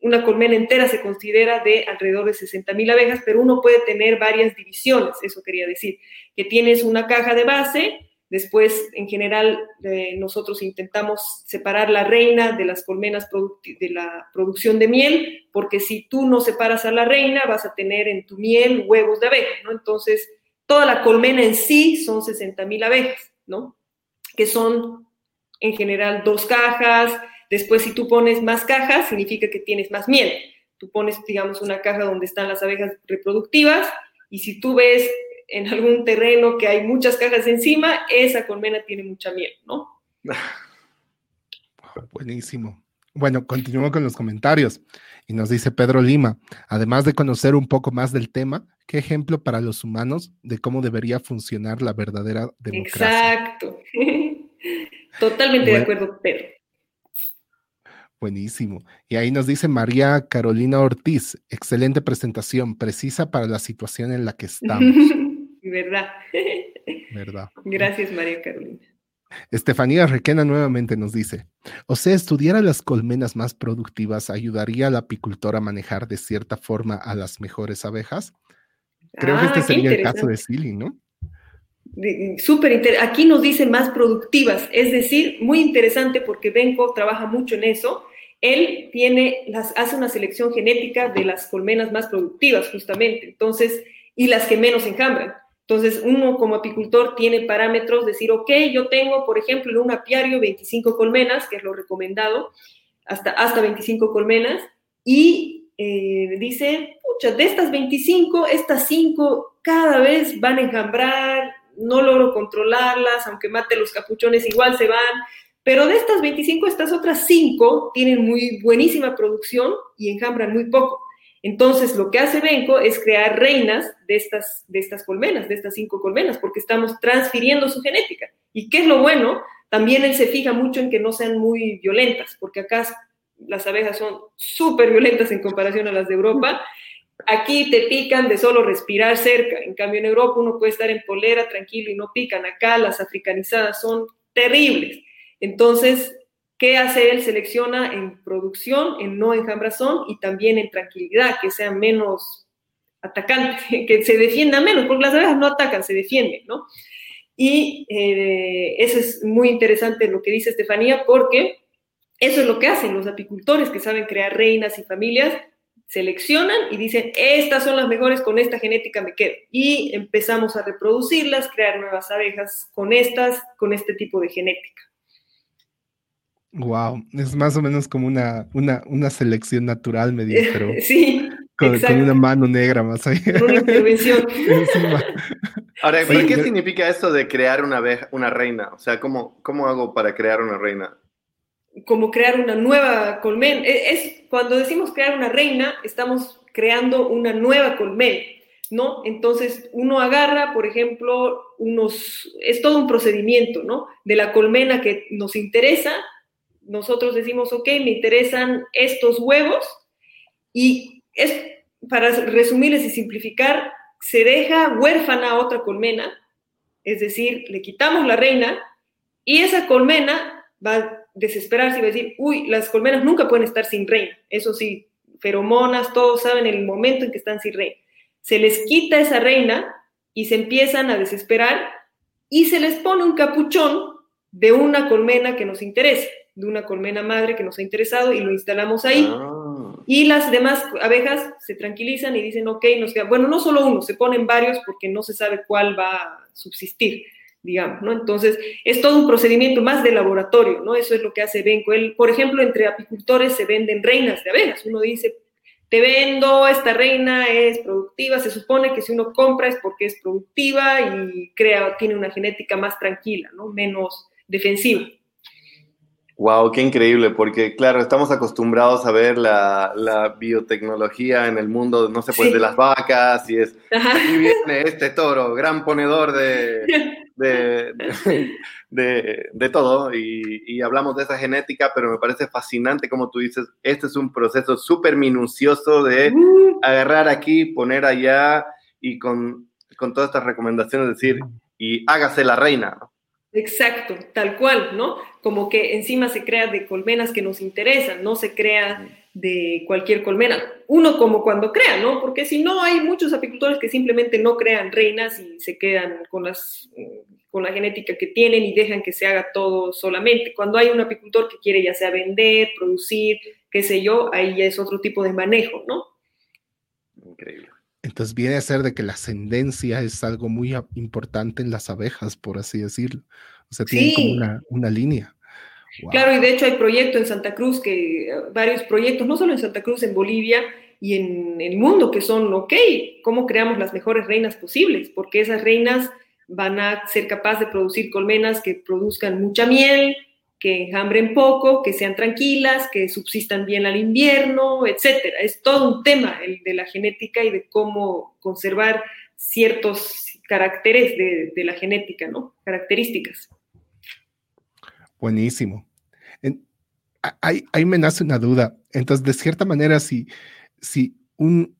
una colmena entera se considera de alrededor de 60.000 abejas, pero uno puede tener varias divisiones, eso quería decir, que tienes una caja de base, Después, en general, eh, nosotros intentamos separar la reina de las colmenas de la producción de miel, porque si tú no separas a la reina, vas a tener en tu miel huevos de abeja, ¿no? Entonces, toda la colmena en sí son 60.000 abejas, ¿no? Que son, en general, dos cajas. Después, si tú pones más cajas, significa que tienes más miel. Tú pones, digamos, una caja donde están las abejas reproductivas y si tú ves en algún terreno que hay muchas cajas encima, esa colmena tiene mucha miel, ¿no? [LAUGHS] Buenísimo. Bueno, continuamos con los comentarios. Y nos dice Pedro Lima, además de conocer un poco más del tema, ¿qué ejemplo para los humanos de cómo debería funcionar la verdadera democracia? Exacto. [LAUGHS] Totalmente de acuerdo, Pedro. Buenísimo. Y ahí nos dice María Carolina Ortiz, excelente presentación, precisa para la situación en la que [LAUGHS] estamos. ¿Verdad? ¿Verdad? Gracias, María Carolina. Estefanía Requena nuevamente nos dice, o sea, estudiar a las colmenas más productivas ayudaría al apicultor a manejar de cierta forma a las mejores abejas. Creo que este ah, sería el caso de Silly, ¿no? Súper Aquí nos dice más productivas, es decir, muy interesante porque Benko trabaja mucho en eso. Él tiene, las, hace una selección genética de las colmenas más productivas, justamente, entonces, y las que menos enjambran. Entonces, uno como apicultor tiene parámetros, decir, ok, yo tengo, por ejemplo, en un apiario 25 colmenas, que es lo recomendado, hasta, hasta 25 colmenas, y eh, dice, pucha, de estas 25, estas 5 cada vez van a enjambrar, no logro controlarlas, aunque mate los capuchones, igual se van, pero de estas 25, estas otras 5 tienen muy buenísima producción y enjambran muy poco. Entonces, lo que hace Benco es crear reinas de estas, de estas colmenas, de estas cinco colmenas, porque estamos transfiriendo su genética. ¿Y qué es lo bueno? También él se fija mucho en que no sean muy violentas, porque acá las abejas son súper violentas en comparación a las de Europa. Aquí te pican de solo respirar cerca. En cambio, en Europa uno puede estar en polera tranquilo y no pican. Acá las africanizadas son terribles. Entonces, ¿Qué hace él? Selecciona en producción, en no enjambrazón y también en tranquilidad, que sean menos atacantes, [LAUGHS] que se defiendan menos, porque las abejas no atacan, se defienden, ¿no? Y eh, eso es muy interesante lo que dice Estefanía, porque eso es lo que hacen los apicultores que saben crear reinas y familias, seleccionan y dicen, estas son las mejores, con esta genética me quedo. Y empezamos a reproducirlas, crear nuevas abejas con estas, con este tipo de genética. Wow, es más o menos como una, una, una selección natural, me dice, pero [LAUGHS] sí, con, una mano negra más ahí. una intervención. [LAUGHS] Ahora, ¿qué significa esto de crear una, una reina? O sea, ¿cómo, ¿cómo hago para crear una reina? Como crear una nueva colmena. E, es, cuando decimos crear una reina, estamos creando una nueva colmena, ¿no? Entonces, uno agarra, por ejemplo, unos, es todo un procedimiento, ¿no? De la colmena que nos interesa, nosotros decimos, ok, me interesan estos huevos y es, para resumirles y simplificar, se deja huérfana a otra colmena, es decir, le quitamos la reina y esa colmena va a desesperarse y va a decir, uy, las colmenas nunca pueden estar sin reina, eso sí, feromonas, todos saben el momento en que están sin reina. Se les quita esa reina y se empiezan a desesperar y se les pone un capuchón de una colmena que nos interesa de una colmena madre que nos ha interesado y lo instalamos ahí. Ah. Y las demás abejas se tranquilizan y dicen, ok, nos queda, bueno, no solo uno, se ponen varios porque no se sabe cuál va a subsistir, digamos, ¿no? Entonces, es todo un procedimiento más de laboratorio, ¿no? Eso es lo que hace Benco. Él, por ejemplo, entre apicultores se venden reinas de abejas. Uno dice, te vendo, esta reina es productiva, se supone que si uno compra es porque es productiva y crea, tiene una genética más tranquila, ¿no? Menos defensiva. Wow, qué increíble, porque claro, estamos acostumbrados a ver la, biotecnología en el mundo, no sé, pues de las vacas y es, aquí viene este toro, gran ponedor de, de, de, todo y, y, hablamos de esa genética, pero me parece fascinante como tú dices, este es un proceso súper minucioso de uh. agarrar aquí, poner allá y con, con todas estas recomendaciones decir, y hágase la reina, ¿no? Exacto, tal cual, ¿no? Como que encima se crea de colmenas que nos interesan, no se crea de cualquier colmena. Uno como cuando crea, ¿no? Porque si no, hay muchos apicultores que simplemente no crean reinas y se quedan con, las, con la genética que tienen y dejan que se haga todo solamente. Cuando hay un apicultor que quiere ya sea vender, producir, qué sé yo, ahí ya es otro tipo de manejo, ¿no? Increíble. Entonces viene a ser de que la ascendencia es algo muy importante en las abejas, por así decirlo. O sea, tienen como una, una línea. Claro, y de hecho hay proyectos en Santa Cruz, que varios proyectos, no solo en Santa Cruz, en Bolivia y en el mundo, que son, ok, ¿cómo creamos las mejores reinas posibles? Porque esas reinas van a ser capaces de producir colmenas que produzcan mucha miel, que enjambren poco, que sean tranquilas, que subsistan bien al invierno, etcétera. Es todo un tema el de la genética y de cómo conservar ciertos caracteres de, la genética, ¿no? Características. Buenísimo. ahí, me nace una duda. Entonces, de cierta manera, si, si un,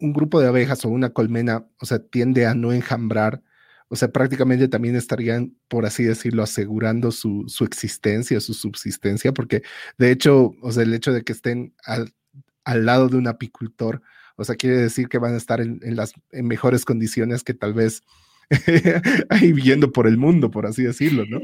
un grupo de abejas o una colmena, o sea, tiende a no enjambrar, o sea, prácticamente también estarían, por así decirlo, asegurando su, existencia, su subsistencia, porque de hecho, o sea, el hecho de que estén al, lado de un apicultor, o sea, quiere decir que van a estar en, las mejores condiciones que tal vez [LAUGHS] ahí viendo por el mundo, por así decirlo, ¿no?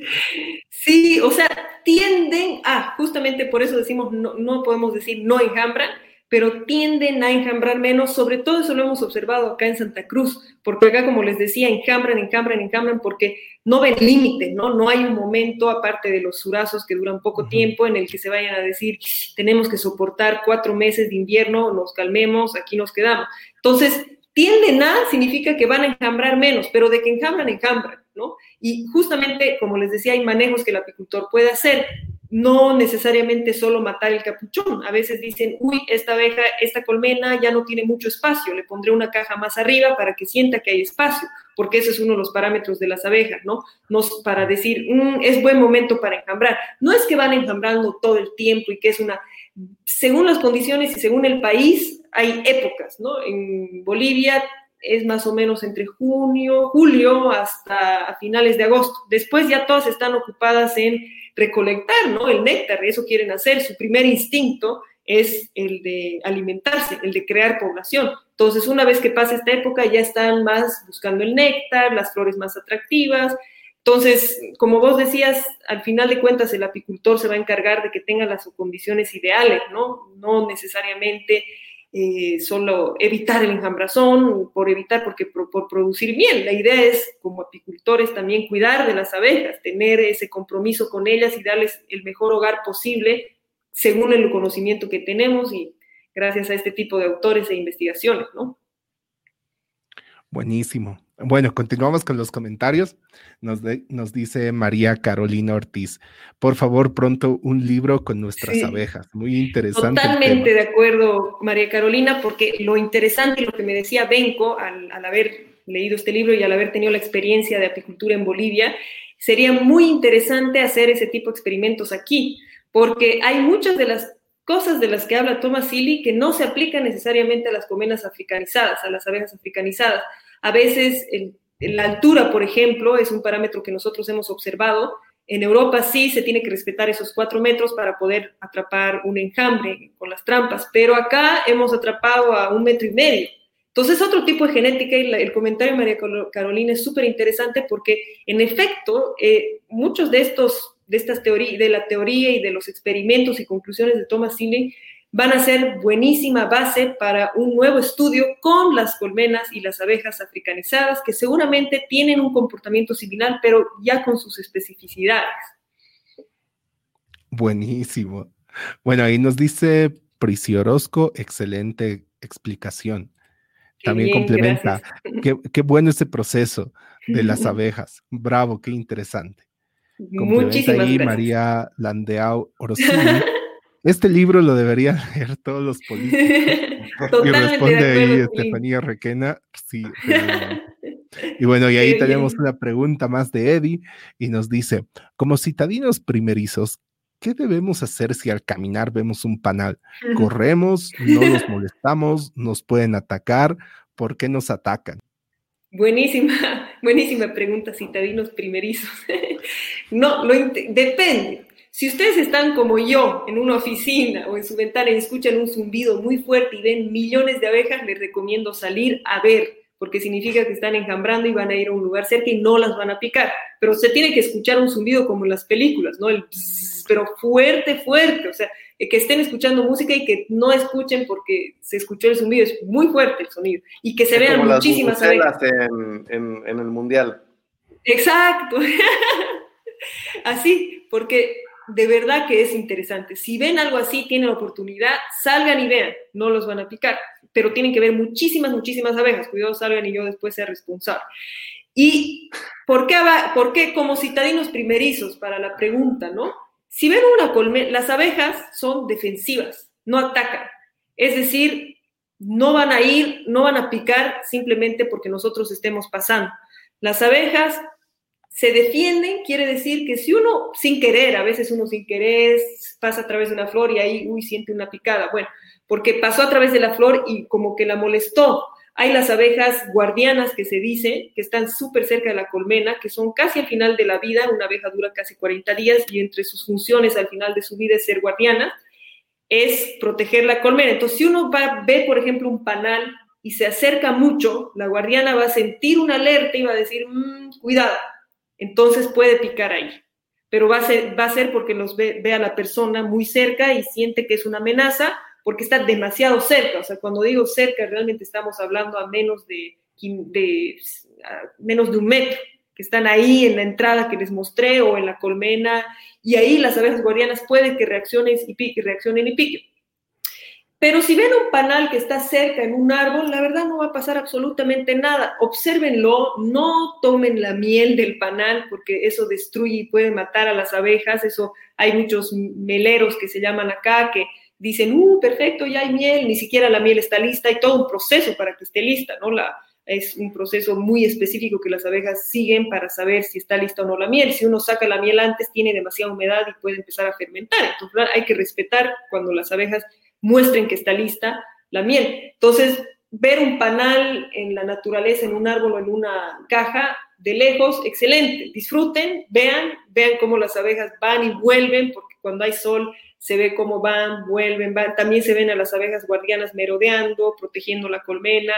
Sí, o sea, tienden a, justamente por eso decimos, no, no podemos decir no enjambran, pero tienden a enjambrar menos, sobre todo eso lo hemos observado acá en Santa Cruz, porque acá, como les decía, enjambran, enjambran, enjambran, porque no ven límite, ¿no? No hay un momento, aparte de los surazos que duran poco tiempo, en el que se vayan a decir, tenemos que soportar cuatro meses de invierno, nos calmemos, aquí nos quedamos. Entonces, tienden a, significa que van a enjambrar menos, pero de que enjambran, enjambran, ¿no? Y justamente, como les decía, hay manejos que el apicultor puede hacer no necesariamente solo matar el capuchón. A veces dicen, uy, esta abeja, esta colmena ya no tiene mucho espacio, le pondré una caja más arriba para que sienta que hay espacio, porque ese es uno de los parámetros de las abejas, ¿no? No para decir, mm, es buen momento para enjambrar. No es que van enjambrando todo el tiempo y que es una, según las condiciones y según el país, hay épocas, ¿no? En Bolivia es más o menos entre junio, julio hasta finales de agosto. Después ya todas están ocupadas en recolectar, ¿no? El néctar, eso quieren hacer. Su primer instinto es el de alimentarse, el de crear población. Entonces, una vez que pasa esta época, ya están más buscando el néctar, las flores más atractivas. Entonces, como vos decías, al final de cuentas el apicultor se va a encargar de que tenga las condiciones ideales, ¿no? No necesariamente eh, solo evitar el enjambrazón, por evitar, porque por, producir miel. La idea es, como apicultores, también cuidar de las abejas, tener ese compromiso con ellas y darles el mejor hogar posible según el conocimiento que tenemos y gracias a este tipo de autores e investigaciones, ¿no? Buenísimo. Bueno, continuamos con los comentarios. Nos, nos, dice María Carolina Ortiz, por favor, pronto un libro con nuestras abejas. Muy interesante. Totalmente de acuerdo, María Carolina, porque lo interesante y lo que me decía Benco al, al haber leído este libro y al haber tenido la experiencia de apicultura en Bolivia, sería muy interesante hacer ese tipo de experimentos aquí, porque hay muchas de las cosas de las que habla Thomas Seeley que no se aplican necesariamente a las comenas africanizadas, a las abejas africanizadas. A veces la altura, por ejemplo, es un parámetro que nosotros hemos observado. En Europa sí se tiene que respetar esos cuatro metros para poder atrapar un enjambre con las trampas, pero acá hemos atrapado a un metro y medio. Entonces, otro tipo de genética, y el comentario de María Carolina es súper interesante porque, en efecto, eh, muchos de estos, de estas teorías, de la teoría y de los experimentos y conclusiones de Thomas Seeley van a ser buenísima base para un nuevo estudio con las colmenas y las abejas africanizadas, que seguramente tienen un comportamiento similar, pero ya con sus especificidades. Buenísimo. Bueno, ahí nos dice Orozco, excelente explicación. También complementa, qué, bueno ese proceso de las abejas. Bravo, qué interesante. Muchísimas ahí María Landeau Orozco. [LAUGHS] Este libro lo deberían leer todos los políticos. [LAUGHS] y responde ahí Estefanía Requena. Sí, [LAUGHS] Y bueno, y ahí tenemos una pregunta más de Eddie y nos dice, como citadinos primerizos, ¿qué debemos hacer si al caminar vemos un panal? ¿Corremos? ¿No [LAUGHS] nos molestamos? ¿Nos pueden atacar? ¿Por qué nos atacan? Buenísima, buenísima pregunta, citadinos primerizos. no, lo depende. Si ustedes están como yo en una oficina o en su ventana y escuchan un zumbido muy fuerte y ven millones de abejas, les recomiendo salir a ver porque significa que están enjambrando y van a ir a un lugar cerca y no las van a picar. Pero se tiene que escuchar un zumbido como en las películas, ¿no? El pero fuerte, fuerte, o sea, que estén escuchando música y que no escuchen porque se escuchó el zumbido, es muy fuerte el sonido, y que se vean muchísimas abejas. En, en, en el mundial. Exacto. [LAUGHS] Así, porque de verdad que es interesante. Si ven algo así, tienen oportunidad, salgan y vean, no los van a picar, pero tienen que ver muchísimas, muchísimas abejas. Cuidado, salgan y yo después sea responsable. ¿Y por qué, por qué como citadinos primerizos para la pregunta, no? Si ven una colmena, las abejas son defensivas, no atacan. Es decir, no van a ir, no van a picar simplemente porque nosotros estemos pasando. Las abejas se defienden, quiere decir que si uno sin querer, a veces uno sin querer pasa a través de una flor y ahí, uy, siente una picada, bueno, porque pasó a través de la flor y como que la molestó. Hay las abejas guardianas que se dice, que están súper cerca de la colmena, que son casi al final de la vida, una abeja dura casi 40 días y entre sus funciones al final de su vida es ser guardiana, es proteger la colmena. Entonces, si uno va, ve, por ejemplo, un panal y se acerca mucho, la guardiana va a sentir una alerta y va a decir, mm, cuidado, entonces puede picar ahí. Pero va a ser, va a ser porque los ve, a la persona muy cerca y siente que es una amenaza porque está demasiado cerca. O sea, cuando digo cerca, realmente estamos hablando a menos de, menos de un metro, que están ahí en la entrada que les mostré o en la colmena, y ahí las abejas guardianas pueden que reaccionen y, pique, reaccionen y piquen. Pero si ven un panal que está cerca en un árbol, la verdad no va a pasar absolutamente nada. Obsérvenlo, no tomen la miel del panal porque eso destruye y puede matar a las abejas. Eso hay muchos meleros que se llaman acá que dicen, uh, perfecto, ya hay miel, ni siquiera la miel está lista, hay todo un proceso para que esté lista, ¿no? La, es un proceso muy específico que las abejas siguen para saber si está lista o no la miel. Si uno saca la miel antes, tiene demasiada humedad y puede empezar a fermentar. Entonces, hay que respetar cuando las abejas muestren que está lista la miel. Entonces, ver un panal en la naturaleza, en un árbol o en una caja, de lejos, excelente. Disfruten, vean, vean cómo las abejas van y vuelven, porque cuando hay sol se ve cómo van, vuelven, van. También se ven a las abejas guardianas merodeando, protegiendo la colmena.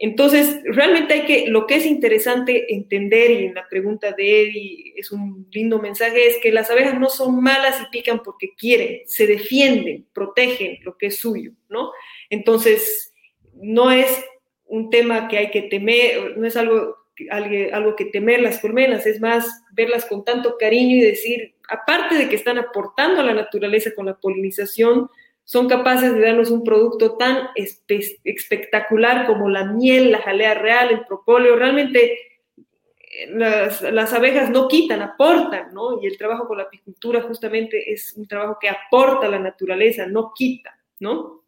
Entonces, realmente hay que, lo que es interesante entender, y en la pregunta de Eddie es un lindo mensaje, es que las abejas no son malas y pican porque quieren, se defienden, protegen lo que es suyo, ¿no? Entonces, no es un tema que hay que temer, no es algo, algo que temer las colmenas, es más verlas con tanto cariño y decir, aparte de que están aportando a la naturaleza con la polinización, son capaces de darnos un producto tan espectacular como la miel, la jalea real, el propóleo. Realmente eh, las, abejas no quitan, aportan, ¿no? Y el trabajo con la apicultura justamente es un trabajo que aporta a la naturaleza, no quita, ¿no?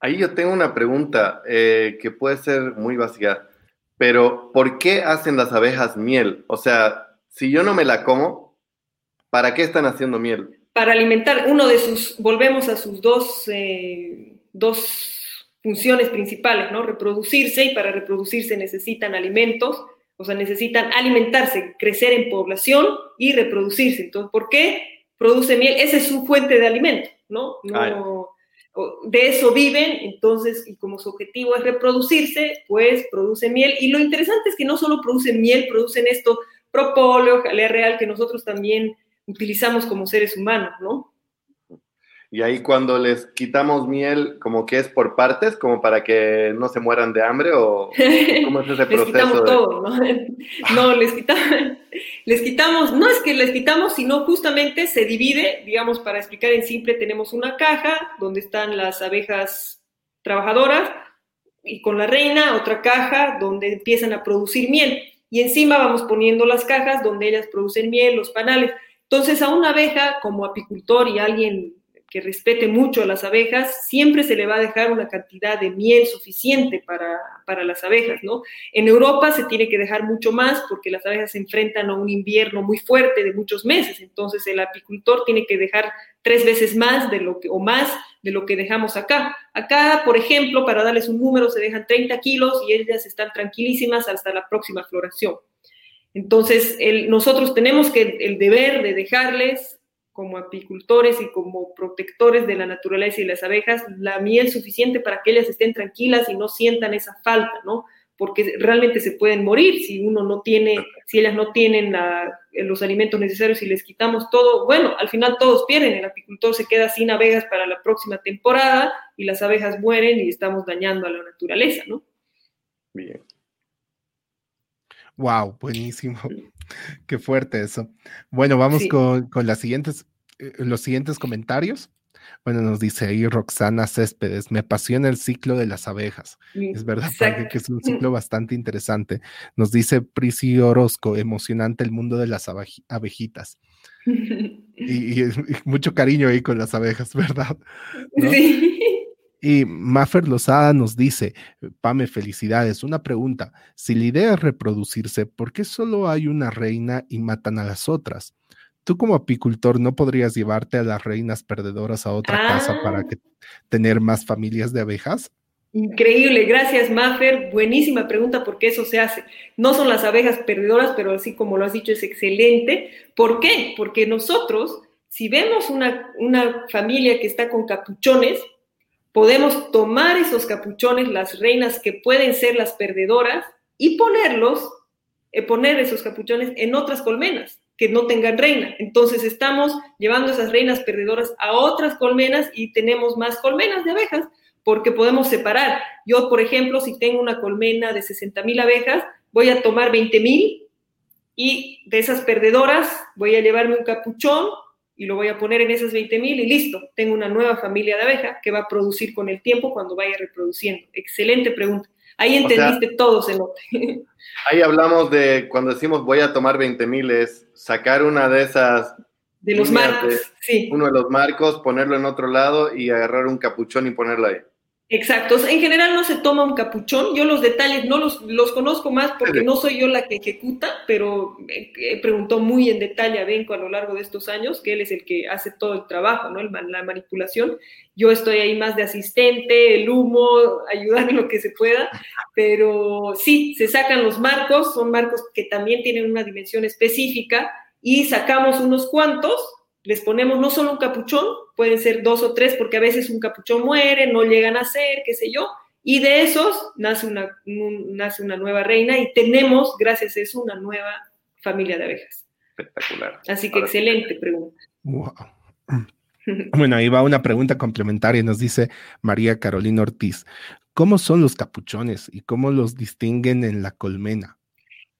Ahí yo tengo una pregunta eh, que puede ser muy básica, pero ¿por qué hacen las abejas miel? O sea, si yo no me la como, ¿para qué están haciendo miel? Para alimentar uno de sus, volvemos a sus dos, eh, dos funciones principales, ¿no? Reproducirse y para reproducirse necesitan alimentos, o sea, necesitan alimentarse, crecer en población y reproducirse. Entonces, ¿por qué produce miel? Esa es su fuente de alimento, ¿no? de eso viven, entonces, y como su objetivo es reproducirse, pues produce miel. Y lo interesante es que no solo producen miel, producen esto propóleo, jalea real, que nosotros también utilizamos como seres humanos, ¿no? Y ahí cuando les quitamos miel, como que es por partes, como para que no se mueran de hambre o [LAUGHS] cómo es ese proceso. les quitamos todo, ¿no? [LAUGHS] no, les quitamos, les quitamos, no es que les quitamos, sino justamente se divide, digamos, para explicar en simple, tenemos una caja donde están las abejas trabajadoras y con la reina, otra caja donde empiezan a producir miel. Y encima vamos poniendo las cajas donde ellas producen miel, los panales. Entonces, a una abeja como apicultor y alguien que respete mucho a las abejas, siempre se le va a dejar una cantidad de miel suficiente para, para, las abejas, ¿no? En Europa se tiene que dejar mucho más porque las abejas se enfrentan a un invierno muy fuerte de muchos meses, entonces el apicultor tiene que dejar tres veces más de lo que, o más de lo que dejamos acá. Acá, por ejemplo, para darles un número, se dejan 30 kilos y ellas están tranquilísimas hasta la próxima floración. Entonces, nosotros tenemos que el deber de dejarles como apicultores y como protectores de la naturaleza y las abejas la miel suficiente para que ellas estén tranquilas y no sientan esa falta, ¿no? Porque realmente se pueden morir si uno no tiene, si ellas no tienen los alimentos necesarios y les quitamos todo. Bueno, al final todos pierden, el apicultor se queda sin abejas para la próxima temporada y las abejas mueren y estamos dañando a la naturaleza, ¿no? Bien. Wow, buenísimo. [LAUGHS] Qué fuerte eso. Bueno, vamos con, las siguientes, eh, los siguientes comentarios. Bueno, nos dice ahí Roxana Céspedes, me apasiona el ciclo de las abejas. Es verdad, que es un ciclo [LAUGHS] bastante interesante. Nos dice Prisi Orozco, emocionante el mundo de las abejitas. [LAUGHS] y, mucho cariño ahí con las abejas, ¿verdad? Sí. Y Maffer Lozada nos dice, Pame, felicidades. Una pregunta, si la idea es reproducirse, ¿por qué solo hay una reina y matan a las otras? Tú como apicultor no podrías llevarte a las reinas perdedoras a otra casa para ah. que, tener más familias de abejas? Increíble, gracias Maffer. Buenísima pregunta porque eso se hace. No son las abejas perdedoras, pero así como lo has dicho es excelente. ¿Por qué? Porque nosotros, si vemos una, una familia que está con capuchones, podemos tomar esos capuchones, las reinas que pueden ser las perdedoras, y ponerlos, eh, poner esos capuchones en otras colmenas que no tengan reina. Entonces estamos llevando esas reinas perdedoras a otras colmenas y tenemos más colmenas de abejas porque podemos separar. Yo, por ejemplo, si tengo una colmena de 60 mil abejas, voy a tomar 20 mil y de esas perdedoras voy a llevarme un capuchón y lo voy a poner en esas 20 mil y listo, tengo una nueva familia de abeja que va a producir con el tiempo cuando vaya reproduciendo. Excelente pregunta. Ahí entendiste todo, Cenote. [LAUGHS] Ahí hablamos de cuando decimos voy a tomar 20 mil, es sacar una de esas. De los marcos, sí. Uno de los marcos, ponerlo en otro lado y agarrar un capuchón y ponerlo ahí. Exacto, en general no se toma un capuchón, yo los detalles no los, los conozco más porque no soy yo la que ejecuta, pero he preguntó muy en detalle a Benco a lo largo de estos años, que él es el que hace todo el trabajo, ¿no? la manipulación. Yo estoy ahí más de asistente, el humo, ayudar en lo que se pueda, pero sí, se sacan los marcos, son marcos que también tienen una dimensión específica y sacamos unos cuantos les ponemos no solo un capuchón, pueden ser dos o tres, porque a veces un capuchón muere, no llegan a ser, qué sé yo, y de esos nace una, nace una nueva reina y tenemos, gracias a eso, una nueva familia de abejas. Espectacular. Así que excelente pregunta. [CLEARS THROAT] Bueno, ahí va una pregunta complementaria, nos dice María Carolina Ortiz. ¿Cómo son los capuchones y cómo los distinguen en la colmena?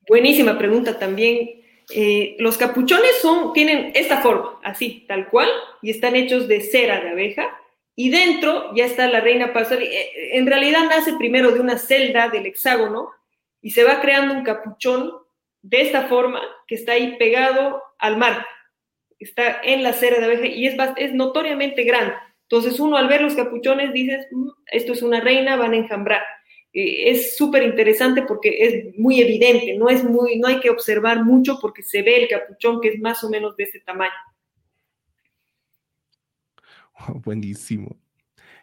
Buenísima pregunta también. Eh, los capuchones son, tienen esta forma, así, tal cual, y están hechos de cera de abeja. Y dentro ya está la reina pastora. Eh, en realidad nace primero de una celda del hexágono y se va creando un capuchón de esta forma que está ahí pegado al mar. Está en la cera de abeja y es, es notoriamente grande. Entonces uno al ver los capuchones dices, mm, esto es una reina, van a enjambrar. Eh, es súper interesante porque es muy evidente, no, es muy, no hay que observar mucho porque se ve el capuchón que es más o menos de este tamaño. [LAUGHS] buenísimo.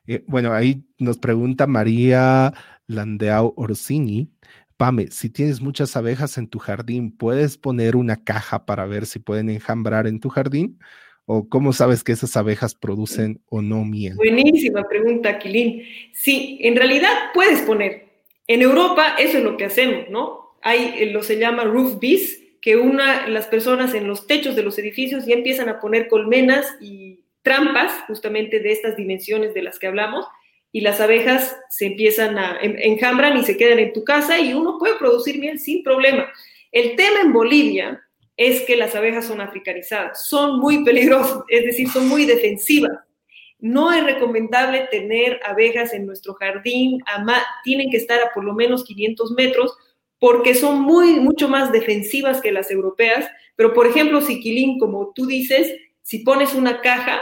Eh, bueno, ahí nos pregunta María Landeau Orsini. Pame, si tienes muchas abejas en tu jardín, ¿puedes poner una caja para ver si pueden enjambrar en tu jardín? ¿O cómo sabes que esas abejas producen o no miel? Buenísima pregunta, Aquilín. Sí, en realidad puedes poner. En Europa eso es lo que hacemos, ¿no? Hay eh, lo se llama roof bees, que una las personas en los techos de los edificios ya empiezan a poner colmenas y trampas justamente de estas dimensiones de las que hablamos y las abejas se empiezan a enjambran y se quedan en tu casa y uno puede producir miel sin problema. El tema en Bolivia es que las abejas son africanizadas, son muy peligrosas, es decir, son muy defensivas. No es recomendable tener abejas en nuestro jardín, tienen que estar a por lo menos 500 metros porque son muy, mucho más defensivas que las europeas. Pero, por ejemplo, Siquilín, como tú dices, si pones una caja,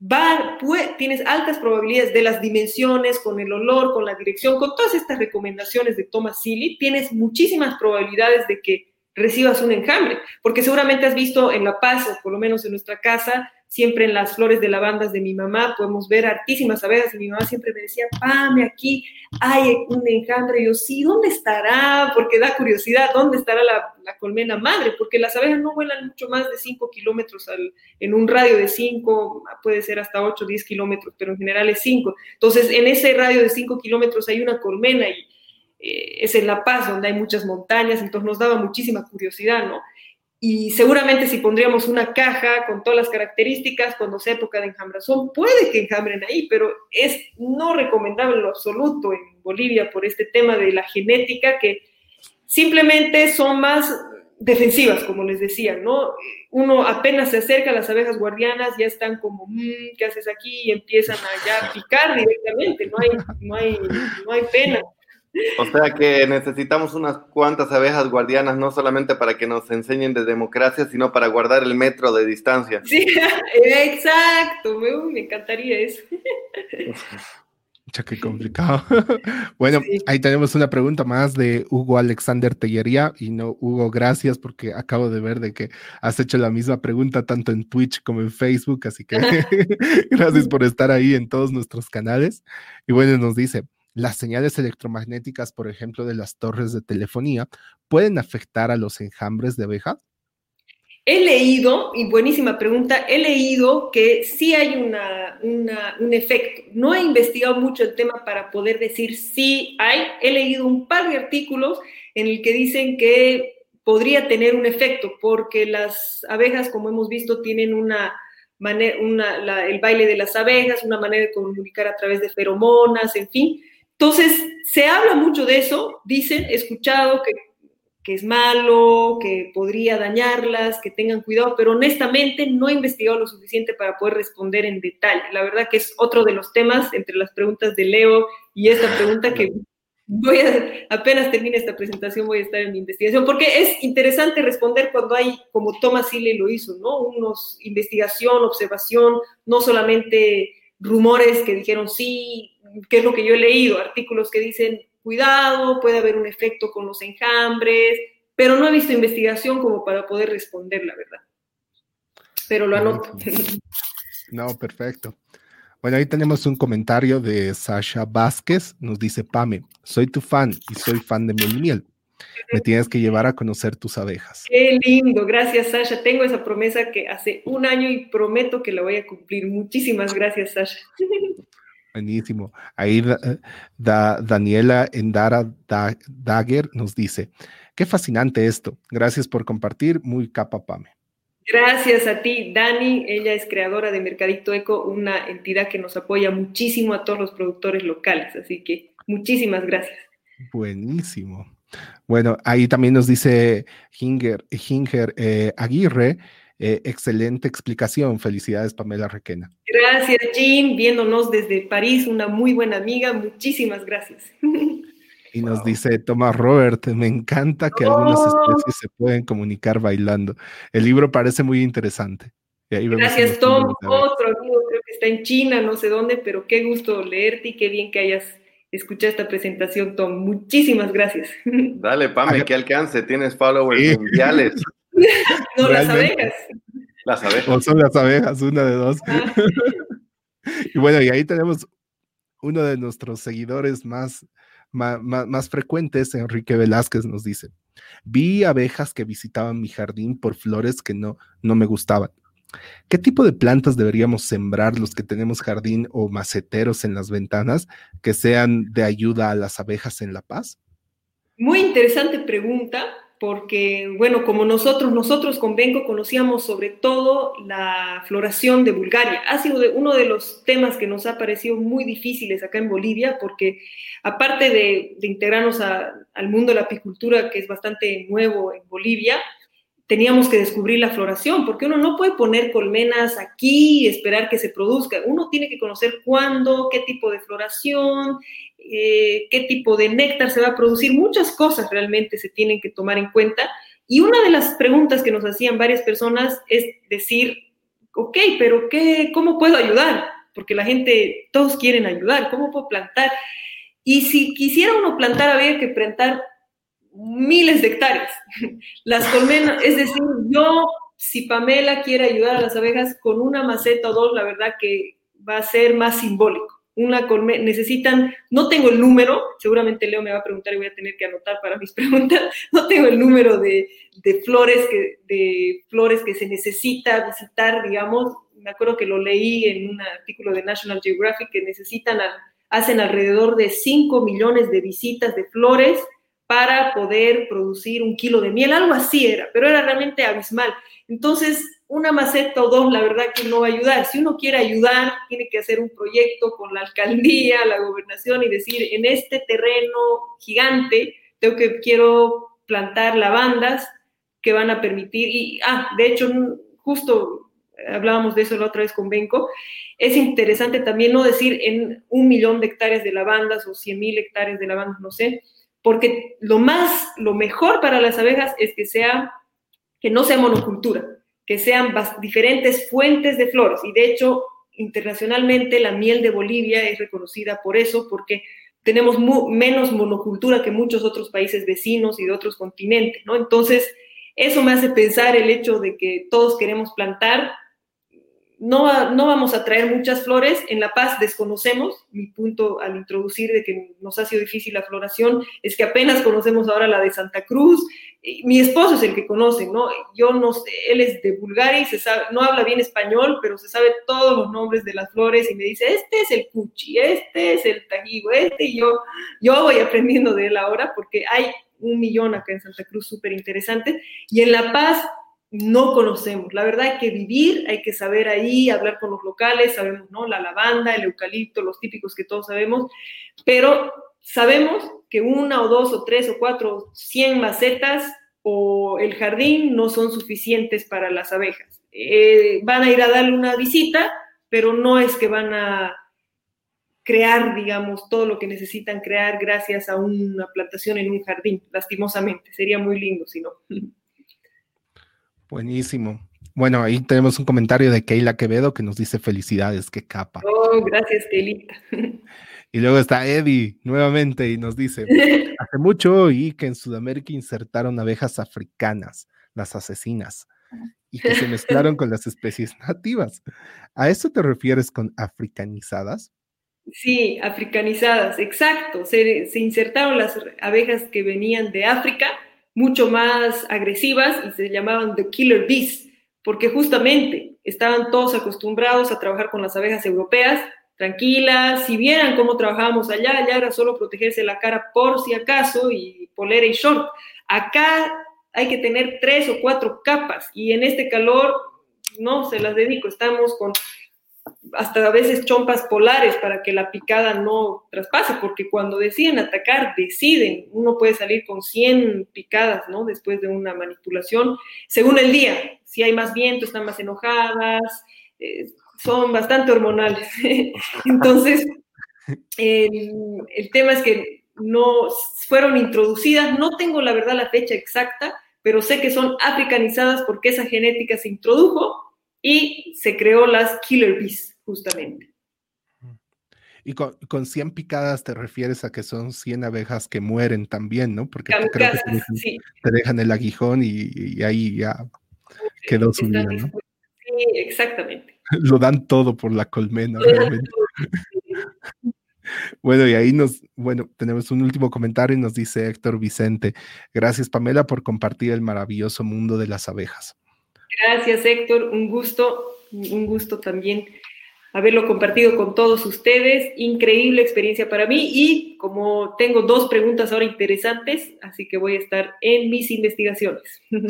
va, tienes altas probabilidades de las dimensiones, con el olor, con la dirección, con todas estas recomendaciones de Thomas Seeley, tienes muchísimas probabilidades de que recibas un enjambre, porque seguramente has visto en La Paz, o por lo menos en nuestra casa, siempre en las flores de lavandas de mi mamá podemos ver hartísimas abejas y mi mamá siempre me decía, Pame, aquí hay un enjambre. Yo, sí, ¿dónde estará? Porque da curiosidad, ¿dónde estará la, colmena madre? Porque las abejas no vuelan mucho más de 5 kilómetros en un radio de 5, puede ser hasta 8 o 10 kilómetros, pero en general es 5. Entonces, en ese radio de 5 kilómetros hay una colmena y eh, es en La Paz, donde hay muchas montañas, entonces nos daba muchísima curiosidad, ¿no? Y seguramente si pondríamos una caja con todas las características, cuando sea época de enjambrazón, puede que enjambren ahí, pero es no recomendable en lo absoluto en Bolivia por este tema de la genética, que simplemente son más defensivas, como les decía, ¿no? Uno apenas se acerca a las abejas guardianas, ya están como, mm, ¿qué haces aquí? Y empiezan a picar directamente, no hay, no hay, no hay pena. O sea que necesitamos unas cuantas abejas guardianas, no solamente para que nos enseñen de democracia, sino para guardar el metro de distancia. Sí, [LAUGHS] exacto, me, encantaría eso. Mucha qué complicado. [LAUGHS] bueno, ahí tenemos una pregunta más de Hugo Alexander Tellería. Y no, Hugo, gracias porque acabo de ver de que has hecho la misma pregunta tanto en Twitch como en Facebook. Así que [LAUGHS] gracias por estar ahí en todos nuestros canales. Y bueno, nos dice, las señales electromagnéticas, por ejemplo, de las torres de telefonía, pueden afectar a los enjambres de abejas? He leído, y buenísima pregunta, he leído que sí hay una, un efecto. No he investigado mucho el tema para poder decir si hay. He leído un par de artículos en el que dicen que podría tener un efecto, porque las abejas, como hemos visto, tienen una manera, una, el baile de las abejas, una manera de comunicar a través de feromonas, en fin. Entonces, se habla mucho de eso, dicen, escuchado que, que, es malo, que podría dañarlas, que tengan cuidado, pero honestamente no he investigado lo suficiente para poder responder en detalle. La verdad que es otro de los temas entre las preguntas de Leo y esta pregunta que voy a, apenas termine esta presentación, voy a estar en mi investigación, porque es interesante responder cuando hay, como Thomas Sille lo hizo, ¿no? Unos investigación, observación, no solamente rumores que dijeron sí, qué es lo que yo he leído, artículos que dicen, cuidado, puede haber un efecto con los enjambres, pero no he visto investigación como para poder responder, la verdad. Pero lo anoto. No, perfecto. Bueno, ahí tenemos un comentario de Sasha Vázquez. Nos dice, Pame, soy tu fan y soy fan de Miel. Me tienes que llevar a conocer tus abejas. Qué lindo, gracias Sasha. Tengo esa promesa que hace un año y prometo que la voy a cumplir. Muchísimas gracias Sasha. [LAUGHS] Buenísimo. Ahí eh, Daniela Endara Dagger nos dice, qué fascinante esto. Gracias por compartir, muy capa Pame. Gracias a ti, Dani. Ella es creadora de Mercadito Eco, una entidad que nos apoya muchísimo a todos los productores locales. Así que muchísimas gracias. Buenísimo. Bueno, ahí también nos dice Hinger, Hinger eh, Aguirre, eh, excelente explicación. Felicidades, Pamela Requena. Gracias, Jean, viéndonos desde París, una muy buena amiga. Muchísimas gracias. Y nos dice Tomás Robert, me encanta que algunas oh. especies se pueden comunicar bailando. El libro parece muy interesante. Gracias, Tom. Otro amigo, creo que está en China, no sé dónde, pero qué gusto leerte y qué bien que hayas escuchado esta presentación, Tom. Muchísimas gracias. Dale, Pame, que alcance, tienes followers mundiales. [LAUGHS] [LAUGHS] no, las abejas. Las abejas. O son las abejas, una de dos. Ah. [LAUGHS] y bueno, y ahí tenemos uno de nuestros seguidores más, más, más, frecuentes, Enrique Velázquez, nos dice, vi abejas que visitaban mi jardín por flores que no, no me gustaban. ¿Qué tipo de plantas deberíamos sembrar los que tenemos jardín o maceteros en las ventanas que sean de ayuda a las abejas en La Paz? Muy interesante pregunta porque, bueno, como nosotros, nosotros con conocíamos sobre todo la floración de Bulgaria. Ha sido uno de los temas que nos ha parecido muy difíciles acá en Bolivia, porque aparte de, integrarnos al mundo de la apicultura, que es bastante nuevo en Bolivia, teníamos que descubrir la floración, porque uno no puede poner colmenas aquí y esperar que se produzca. Uno tiene que conocer cuándo, qué tipo de floración, eh, qué tipo de néctar se va a producir, muchas cosas realmente se tienen que tomar en cuenta. Y una de las preguntas que nos hacían varias personas es decir, ok, pero ¿qué, ¿cómo puedo ayudar? Porque la gente, todos quieren ayudar, ¿cómo puedo plantar? Y si quisiera uno plantar, había que plantar miles de hectáreas. Las colmenas, es decir, yo, si Pamela quiere ayudar a las abejas con una maceta o dos, la verdad que va a ser más simbólico. Una colmena, necesitan, no tengo el número, seguramente Leo me va a preguntar y voy a tener que anotar para mis [LAUGHS] preguntas, no tengo el número de, de flores, que, de flores que se necesita visitar, digamos, me acuerdo que lo leí en un artículo de National Geographic, que necesitan, hacen alrededor de 5 millones de visitas de flores para poder producir un kilo de miel, algo así era, pero era realmente abismal. Entonces, una maceta o dos, la verdad que no va a ayudar. Si uno quiere ayudar, tiene que hacer un proyecto con la alcaldía, la gobernación y decir, en este terreno gigante, tengo que, quiero plantar lavandas que van a permitir, y, ah, de hecho, justo hablábamos de eso la otra vez con Benco, es interesante también no decir en un millón de hectáreas de lavandas o cien mil hectáreas de lavandas, no sé, porque lo más, lo mejor para las abejas es que sea, que no sea monocultura, que sean diferentes fuentes de flores. Y de hecho, internacionalmente la miel de Bolivia es reconocida por eso, porque tenemos menos monocultura que muchos otros países vecinos y de otros continentes, ¿no? Entonces, eso me hace pensar el hecho de que todos queremos plantar no, no vamos a traer muchas flores. En La Paz desconocemos, mi punto al introducir de que nos ha sido difícil la floración es que apenas conocemos ahora la de Santa Cruz. Mi esposo es el que conoce, ¿no? Yo no sé, él es de Bulgaria y se sabe, no habla bien español, pero se sabe todos los nombres de las flores y me dice, este es el cuchi, este es el tajigo, este, y yo, yo voy aprendiendo de él ahora porque hay un millón acá en Santa Cruz súper interesante. Y en La Paz no conocemos. La verdad hay que vivir, hay que saber ahí, hablar con los locales, sabemos, ¿no? La lavanda, el eucalipto, los típicos que todos sabemos, pero sabemos que una o dos o tres o cuatro, cien macetas o el jardín no son suficientes para las abejas. Eh, van a ir a darle una visita, pero no es que van a crear, digamos, todo lo que necesitan crear gracias a una plantación en un jardín, lastimosamente. Sería muy lindo si no. [LAUGHS] Buenísimo. Bueno, ahí tenemos un comentario de Keila Quevedo que nos dice felicidades, qué capa. Oh, gracias, Keilita. Y luego está Eddie nuevamente y nos dice, [LAUGHS] hace mucho oí que en Sudamérica insertaron abejas africanas, las asesinas, y que se mezclaron con las especies [LAUGHS] nativas. ¿A eso te refieres con africanizadas? Sí, africanizadas, exacto. Se, se insertaron las abejas que venían de África mucho más agresivas y se llamaban the killer bees, porque justamente estaban todos acostumbrados a trabajar con las abejas europeas, tranquilas, si vieran cómo trabajábamos allá, allá era solo protegerse la cara por si acaso y polera y short. Acá hay que tener tres o cuatro capas y en este calor no se las dedico, estamos con hasta a veces chompas polares para que la picada no traspase, porque cuando deciden atacar, deciden, uno puede salir con 100 picadas, ¿no? Después de una manipulación, según el día, si hay más viento, están más enojadas, eh, son bastante hormonales. [LAUGHS] Entonces, el, el tema es que no fueron introducidas, no tengo la verdad la fecha exacta, pero sé que son africanizadas porque esa genética se introdujo y se creó las killer bees, justamente. Y con, con 100 picadas te refieres a que son 100 abejas que mueren también, ¿no? Porque te, creo que te, dejan, el aguijón y, ahí ya quedó su vida, ¿no? Sí, exactamente. [LAUGHS] Lo dan todo por la colmena, realmente. [LAUGHS] Bueno, y ahí nos, bueno, tenemos un último comentario y nos dice Héctor Vicente, gracias Pamela por compartir el maravilloso mundo de las abejas. Gracias, Héctor. Un gusto, un gusto también haberlo compartido con todos ustedes. Increíble experiencia para mí y como tengo dos preguntas ahora interesantes, así que voy a estar en mis investigaciones. [LAUGHS]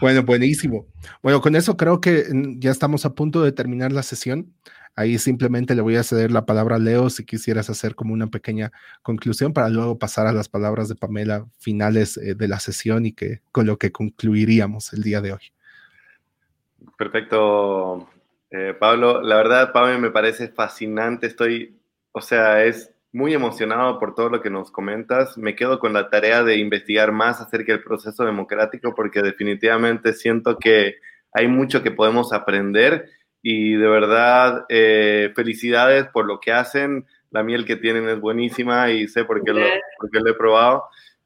Bueno, buenísimo. Bueno, con eso creo que mm, ya estamos a punto de terminar la sesión. Ahí simplemente le voy a ceder la palabra a Leo si quisieras hacer como una pequeña conclusión para luego pasar a las palabras de Pamela finales eh, de la sesión y que con lo que concluiríamos el día de hoy. Perfecto, eh, Pablo. La verdad, Pablo, me parece fascinante. Estoy, o sea, es muy emocionado por todo lo que nos comentas. Me quedo con la tarea de investigar más acerca del proceso democrático porque definitivamente siento que hay mucho que podemos aprender y de verdad eh, felicidades por lo que hacen. La miel que tienen es buenísima y sé por qué lo, porque lo he probado.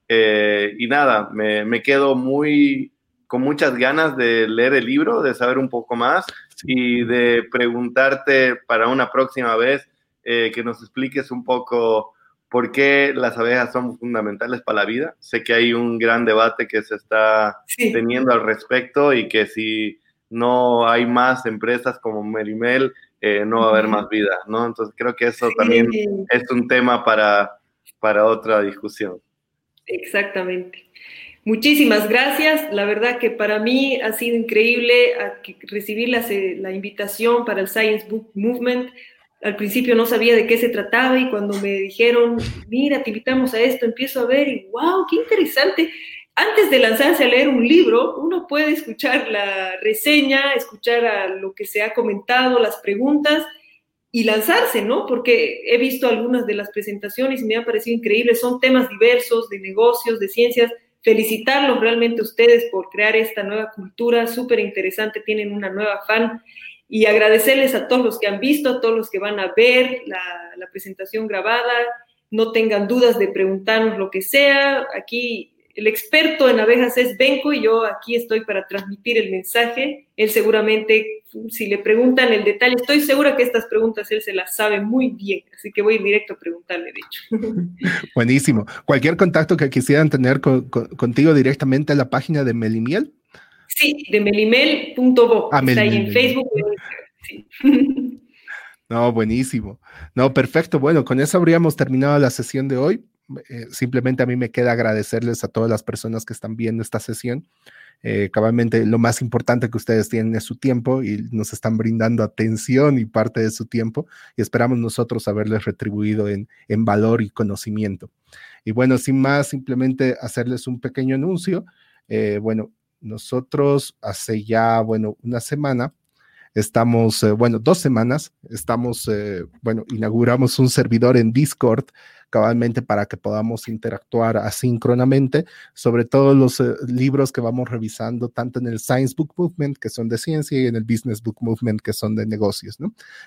Eh, y nada, me, me, quedo muy con muchas ganas de leer el libro, de saber un poco más y de preguntarte para una próxima vez eh, que nos expliques un poco por qué las abejas son fundamentales para la vida. Sé que hay un gran debate que se está teniendo al respecto y que si no hay más empresas como Merimel, eh, no va a haber más vida, ¿no? Entonces creo que eso también es un tema para, para otra discusión. Exactamente. Muchísimas gracias. La verdad que para mí ha sido increíble recibir la, la, invitación para el Science Book Movement. Al principio no sabía de qué se trataba y cuando me dijeron, mira, te invitamos a esto, empiezo a ver y wow, qué interesante. Antes de lanzarse a leer un libro, uno puede escuchar la reseña, escuchar a lo que se ha comentado, las preguntas y lanzarse, ¿no? Porque he visto algunas de las presentaciones y me ha parecido increíble. Son temas diversos de negocios, de ciencias. Felicitarlos realmente ustedes por crear esta nueva cultura súper interesante. Tienen una nueva fan. Y agradecerles a todos los que han visto, a todos los que van a ver la presentación grabada. No tengan dudas de preguntarnos lo que sea. Aquí el experto en abejas es Benko y yo aquí estoy para transmitir el mensaje. Él seguramente, si le preguntan el detalle, estoy segura que estas preguntas él se las sabe muy bien, así que voy directo a preguntarle, de hecho. [LAUGHS] Buenísimo. ¿Cualquier contacto que quisieran tener contigo directamente a la página de Melimiel? Sí, de melimel.bo. Ah, Está ahí en Facebook [LAUGHS] No, buenísimo. No, perfecto. Bueno, con eso habríamos terminado la sesión de hoy. Eh, simplemente a mí me queda agradecerles a todas las personas que están viendo esta sesión. Eh, cabalmente lo más importante que ustedes tienen es su tiempo y nos están brindando atención y parte de su tiempo y esperamos nosotros haberles retribuido en, en valor y conocimiento. Y bueno, sin más, simplemente hacerles un pequeño anuncio. Eh, bueno, nosotros hace ya, bueno, una semana estamos, bueno, dos semanas, estamos, bueno, inauguramos un servidor en Discord cabalmente para que podamos interactuar asíncronamente sobre todos los eh, libros que vamos revisando, tanto en el Science Book Movement, que son de ciencia, y en el Business Book Movement, que son de negocios.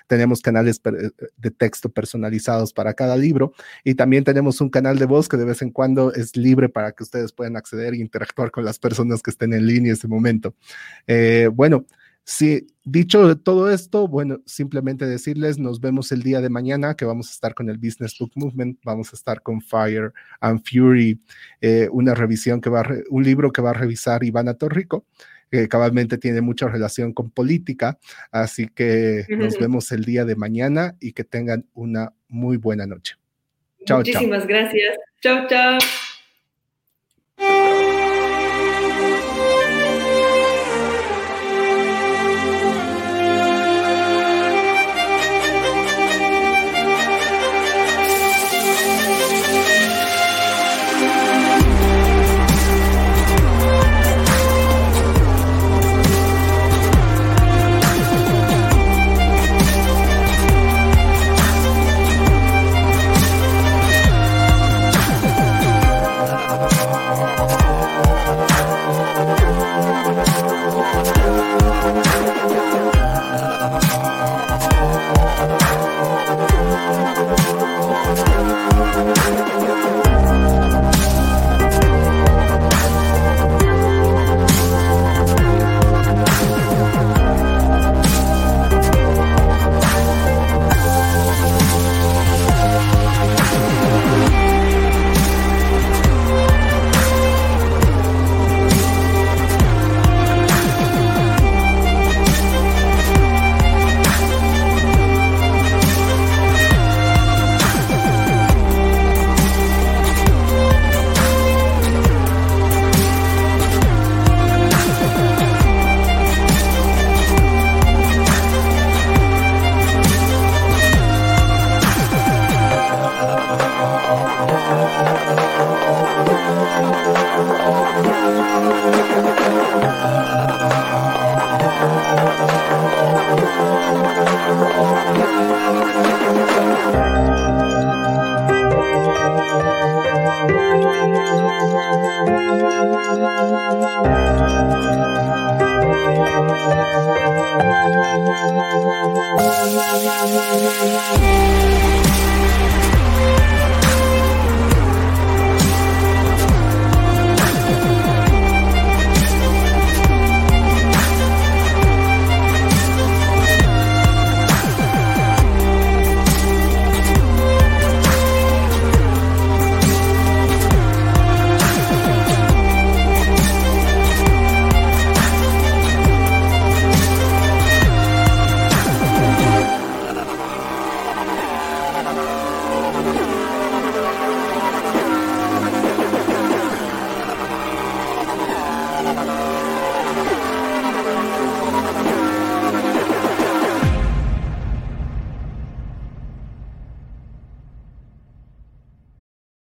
Tenemos canales eh, de texto personalizados para cada libro y también tenemos un canal de voz que de vez en cuando es libre para que ustedes puedan acceder e interactuar con las personas que estén en línea en ese momento. Eh, bueno, Sí, dicho todo esto, bueno, simplemente decirles, nos vemos el día de mañana que vamos a estar con el Business Book Movement, vamos a estar con Fire and Fury, eh, una revisión que va, a un libro que va a revisar Ivana Torrico, que cabalmente tiene mucha relación con política, así que nos vemos el día de mañana y que tengan una muy buena noche. Chao, Muchísimas gracias. Chao, chao.